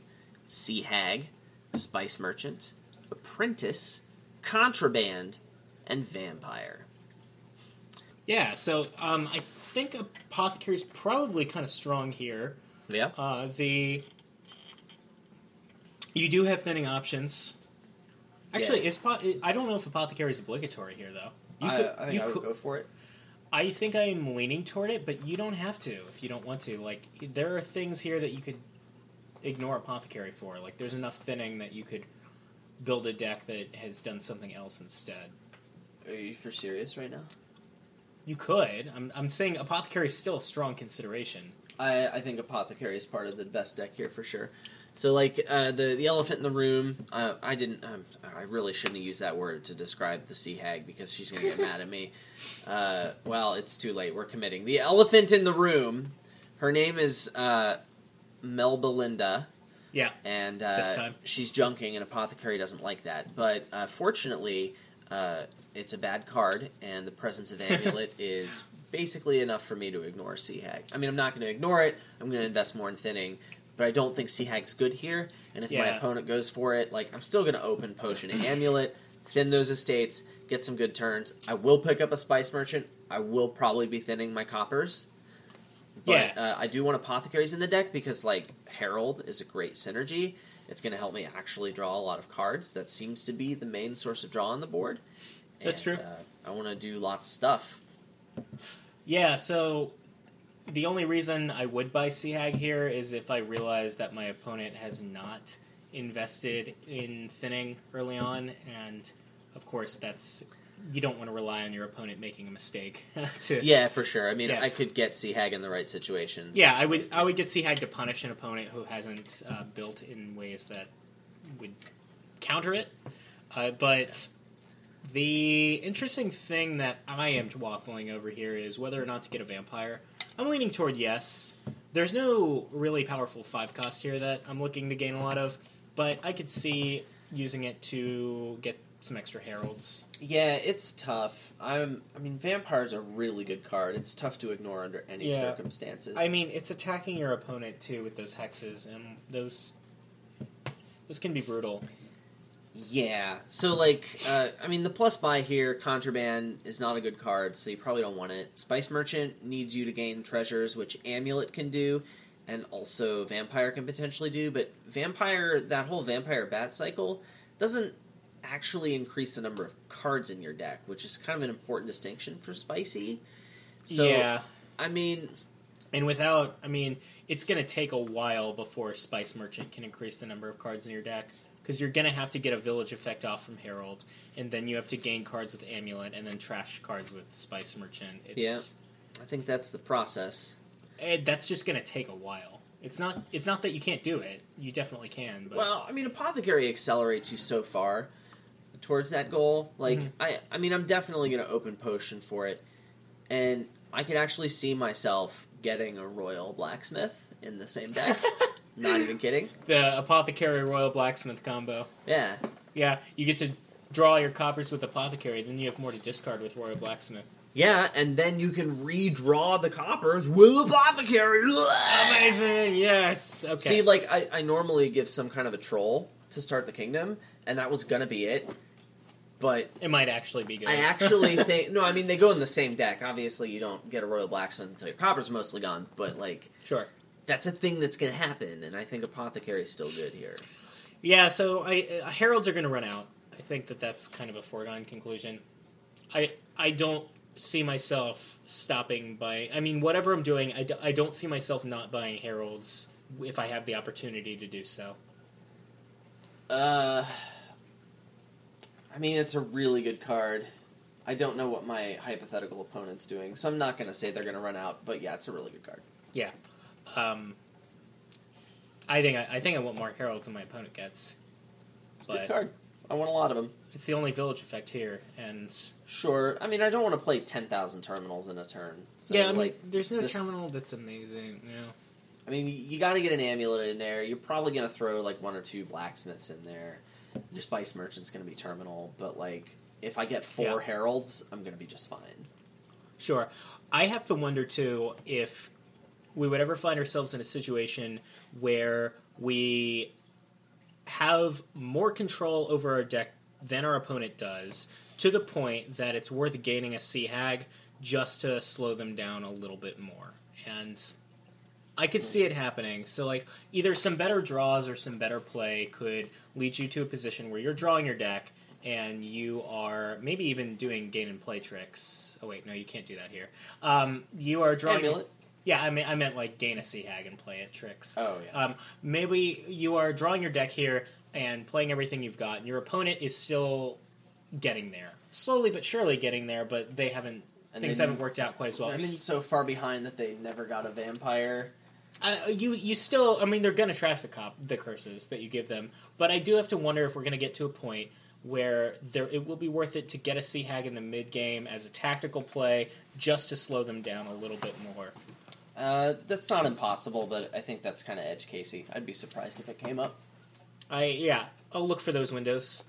Sea Hag, Spice Merchant, Apprentice, Contraband, and Vampire. Yeah, so um, I think Apothecary's probably kind of strong here. Yeah. Uh, the you do have thinning options. Actually, Yeah. is I don't know if Apothecary is obligatory here though. You I, could, I think you I would could- go for it. I think I am leaning toward it, but you don't have to if you don't want to. Like there are things here that you could ignore Apothecary for. Like there's enough thinning that you could build a deck that has done something else instead. Are you for serious right now? You could. I'm, I'm saying Apothecary is still a strong consideration. I, I think Apothecary is part of the best deck here for sure. So, like uh, the the elephant in the room, uh, I didn't. Um, I really shouldn't have used that word to describe the sea hag because she's going to get mad at me. *laughs* Uh, well, it's too late. We're committing. The elephant in the room. Her name is uh, Melbelinda, Yeah. and uh, she's junking, and Apothecary doesn't like that. But uh, fortunately, uh, it's a bad card, and the presence of Amulet *laughs* is basically enough for me to ignore Sea Hag. I mean, I'm not going to ignore it. I'm going to invest more in thinning, but I don't think Sea Hag's good here. And if my Yeah. opponent goes for it, like I'm still going to open Potion Amulet, thin those estates, get some good turns. I will pick up a Spice Merchant. I will probably be thinning my coppers. But Yeah. uh, I do want apothecaries in the deck because like Herald is a great synergy. It's going to help me actually draw a lot of cards. That seems to be the main source of draw on the board. That's true. Uh, I want to do lots of stuff. Yeah, so the only reason I would buy Sea Hag here is if I realize that my opponent has not invested in thinning early on, and of course that's you don't want to rely on your opponent making a mistake *laughs* to Yeah, for sure. I mean, Yeah. I could get Sea Hag in the right situation. Yeah, I would I would get Sea Hag to punish an opponent who hasn't uh, built in ways that would counter it. Uh, but the interesting thing that I am waffling over here is whether or not to get a vampire. I'm leaning toward yes. There's no really powerful five cost here that I'm looking to gain a lot of, but I could see using it to get some extra heralds. Yeah, it's tough. I'm. I mean, Vampire's a really good card. It's tough to ignore under any Yeah. circumstances. I mean, it's attacking your opponent too with those hexes, and those those can be brutal. Yeah. So like, uh, I mean, the plus buy here, contraband is not a good card, so you probably don't want it. Spice Merchant needs you to gain treasures, which Amulet can do, and also Vampire can potentially do. But Vampire, that whole Vampire Bat cycle, doesn't actually increase the number of cards in your deck, which is kind of an important distinction for Spicy. So, yeah, I mean, and without, I mean, it's going to take a while before Spice Merchant can increase the number of cards in your deck because you're going to have to get a Village effect off from Herald, and then you have to gain cards with Amulet, and then trash cards with Spice Merchant. It's, I think that's the process. eh, that's just going to take a while. It's not. It's not that you can't do it. You definitely can. But Well, I mean, Apothecary accelerates you so far towards that goal. Like, Mhm. I, I mean, I'm definitely going to open potion for it, and I can actually see myself getting a Royal Blacksmith in the same deck. *laughs* Not even kidding. *laughs* the Apothecary Royal Blacksmith combo. Yeah, Yeah, you get to draw your coppers with Apothecary, then you have more to discard with Royal Blacksmith. yeah, and then you can redraw the coppers with Apothecary. Amazing, yes. Okay. See, like, I, I normally give some kind of a troll to start the kingdom, and that was gonna be it. But it might actually be good. I actually *laughs* think no. I mean, they go in the same deck. Obviously, you don't get a Royal Blacksmith until your copper's mostly gone. But like, sure. That's a thing that's going to happen, and I think Apothecary is still good here. Yeah, so I uh, heralds are going to run out. I think that that's kind of a foregone conclusion. I I don't see myself stopping by. I mean, whatever I'm doing, I, d- I don't see myself not buying heralds if I have the opportunity to do so. Uh, I mean, it's a really good card. I don't know what my hypothetical opponent's doing, so I'm not going to say they're going to run out. But yeah, it's a really good card. Yeah. Um, I think I, I think I want more heralds than my opponent gets. It's a good card. I want a lot of them. it's the only village effect here, and Sure. I mean, I don't want to play ten thousand terminals in a turn. So, yeah, I mean, like, there's no this- terminal that's amazing. Yeah. I mean, you got to get an amulet in there. You're probably going to throw like one or two blacksmiths in there. your Spice Merchant's going to be terminal, but like if I get four Yeah. Heralds, I'm going to be just fine. Sure. I have to wonder too if we would ever find ourselves in a situation where we have more control over our deck than our opponent does, to the point that it's worth gaining a Sea Hag just to slow them down a little bit more. And I could see it happening. So, like, either some better draws or some better play could lead you to a position where you're drawing your deck and you are maybe even doing gain and play tricks. Oh, wait, no, you can't do that here. Um, you are drawing. Amulet. Yeah, I mean, I meant like gain a Sea Hag and play it tricks. Oh yeah. Um, maybe you are drawing your deck here and playing everything you've got, and your opponent is still getting there, slowly but surely getting there, but they haven't. And things haven't worked out quite as well. I mean, so far behind that they never got a vampire. uh, you you still. I mean, they're gonna trash the cop the curses that you give them, but I do have to wonder if we're gonna get to a point where there it will be worth it to get a Sea Hag in the mid game as a tactical play, just to slow them down a little bit more. Uh, that's not impossible, but I think that's kind of edge casey. I'd be surprised if it came up. I yeah, I'll look for those windows,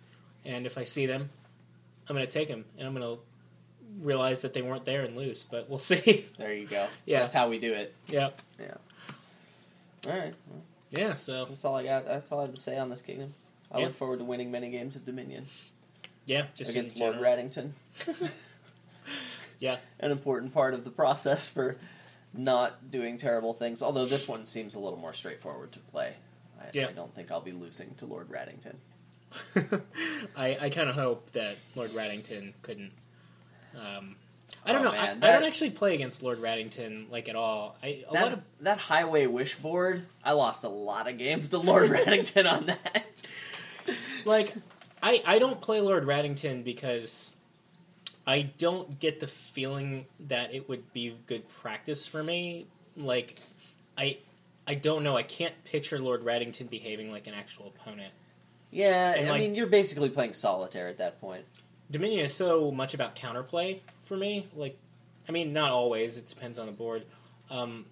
and if I see them, I'm gonna take them, and I'm gonna realize that they weren't there and lose. But we'll *laughs* see. There you go. Yeah. That's how we do it. Yep. Yeah, All right. Well, yeah. So that's all I got. That's all I have to say on this kingdom. I Yeah. look forward to winning many games of Dominion yeah, just in against Lord. Rattington. *laughs* Yeah. *laughs* An important part of the process for not doing terrible things. Although this one seems a little more straightforward to play. I, Yeah. I don't think I'll be losing to Lord Rattington. *laughs* I, I kind of hope that Lord Rattington couldn't. Um, I don't Oh, know. man, I, I don't actually play against Lord Rattington like at all. I a That, lot of that highway wish board, I lost a lot of games to Lord *laughs* Rattington on that. like I I don't play Lord Rattington because I don't get the feeling that it would be good practice for me. Like I I don't know. I can't picture Lord Rattington behaving like an actual opponent. Yeah, And, I like- mean, you're basically playing solitaire at that point. Dominion is so much about counterplay for me. Like, I mean, not always. It depends on the board. Um,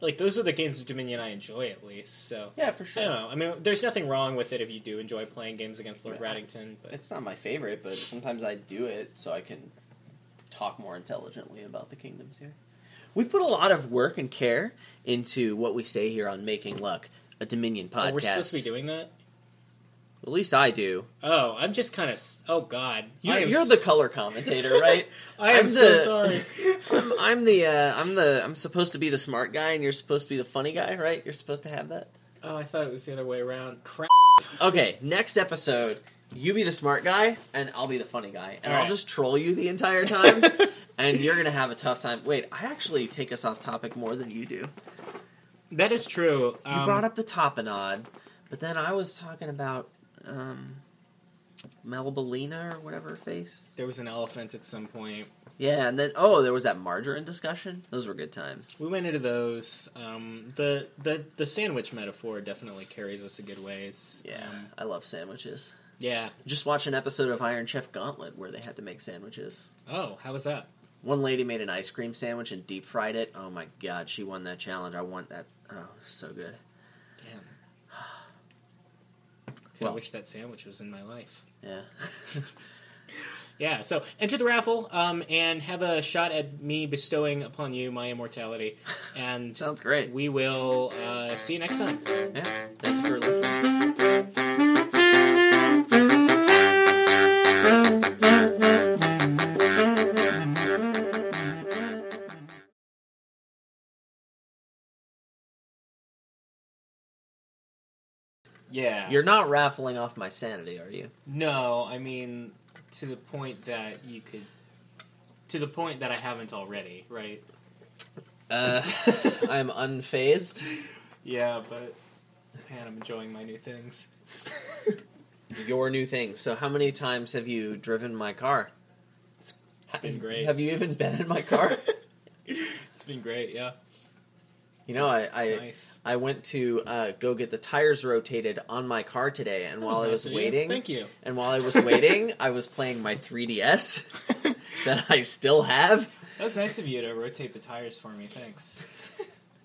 like those are the games of Dominion I enjoy at least. So Yeah, for I sure. don't know. I mean, there's nothing wrong with it if you do enjoy playing games against Lord Yeah. Rattington. But It's not my favorite, but sometimes I do it so I can talk more intelligently about the kingdoms here. We put a lot of work and care into what we say here on Making Luck, a Dominion podcast. oh, we're supposed to be doing that. At least I do. Oh, I'm just kind of. Oh God, You're, you're s- the color commentator, right? *laughs* I am I'm so sorry. I'm, *laughs* I'm the uh, I'm the I'm supposed to be the smart guy, and you're supposed to be the funny guy, right? You're supposed to have that. Oh, I thought it was the other way around. Crap. Okay, next episode, you be the smart guy, and I'll be the funny guy, and I'll just troll you the entire time, *laughs* and you're gonna have a tough time. Wait, I actually take us off topic more than you do. That is true. You Um, brought up the Topanod, but then I was talking about um, Melbalina or whatever face. There was an elephant at some point. Yeah, and then oh, there was that margarine discussion. Those were good times. We went into those. Um, the the the sandwich metaphor definitely carries us a good ways. Yeah, Um, I love sandwiches. yeah. Just watch an episode of Iron Chef Gauntlet where they had to make sandwiches. Oh, how was that? One lady made an ice cream sandwich and deep fried it. Oh my god, she won that challenge. I want that. Oh, so good. Damn. I wish that sandwich was in my life. Yeah. *laughs* Yeah, so enter the raffle um, and have a shot at me bestowing upon you my immortality. *laughs* And Sounds great. we will uh, see you next time. Yeah. Thanks for listening. Yeah. You're not raffling off my sanity, are you? No, I mean, to the point that you could. To the point that I haven't already, right? Uh, *laughs* I'm unfazed. Yeah, but. Man, I'm enjoying my new things. Your new thing. So, how many times have you driven my car? It's been great. Have you even been in my car? *laughs* It's been great, yeah. You know, I I, nice. I went to uh, go get the tires rotated on my car today, and That while I nice was of you. waiting, Thank you. and while I was waiting, *laughs* I was playing my 3DS *laughs* *laughs* that I still have. That was nice of you to rotate the tires for me. Thanks.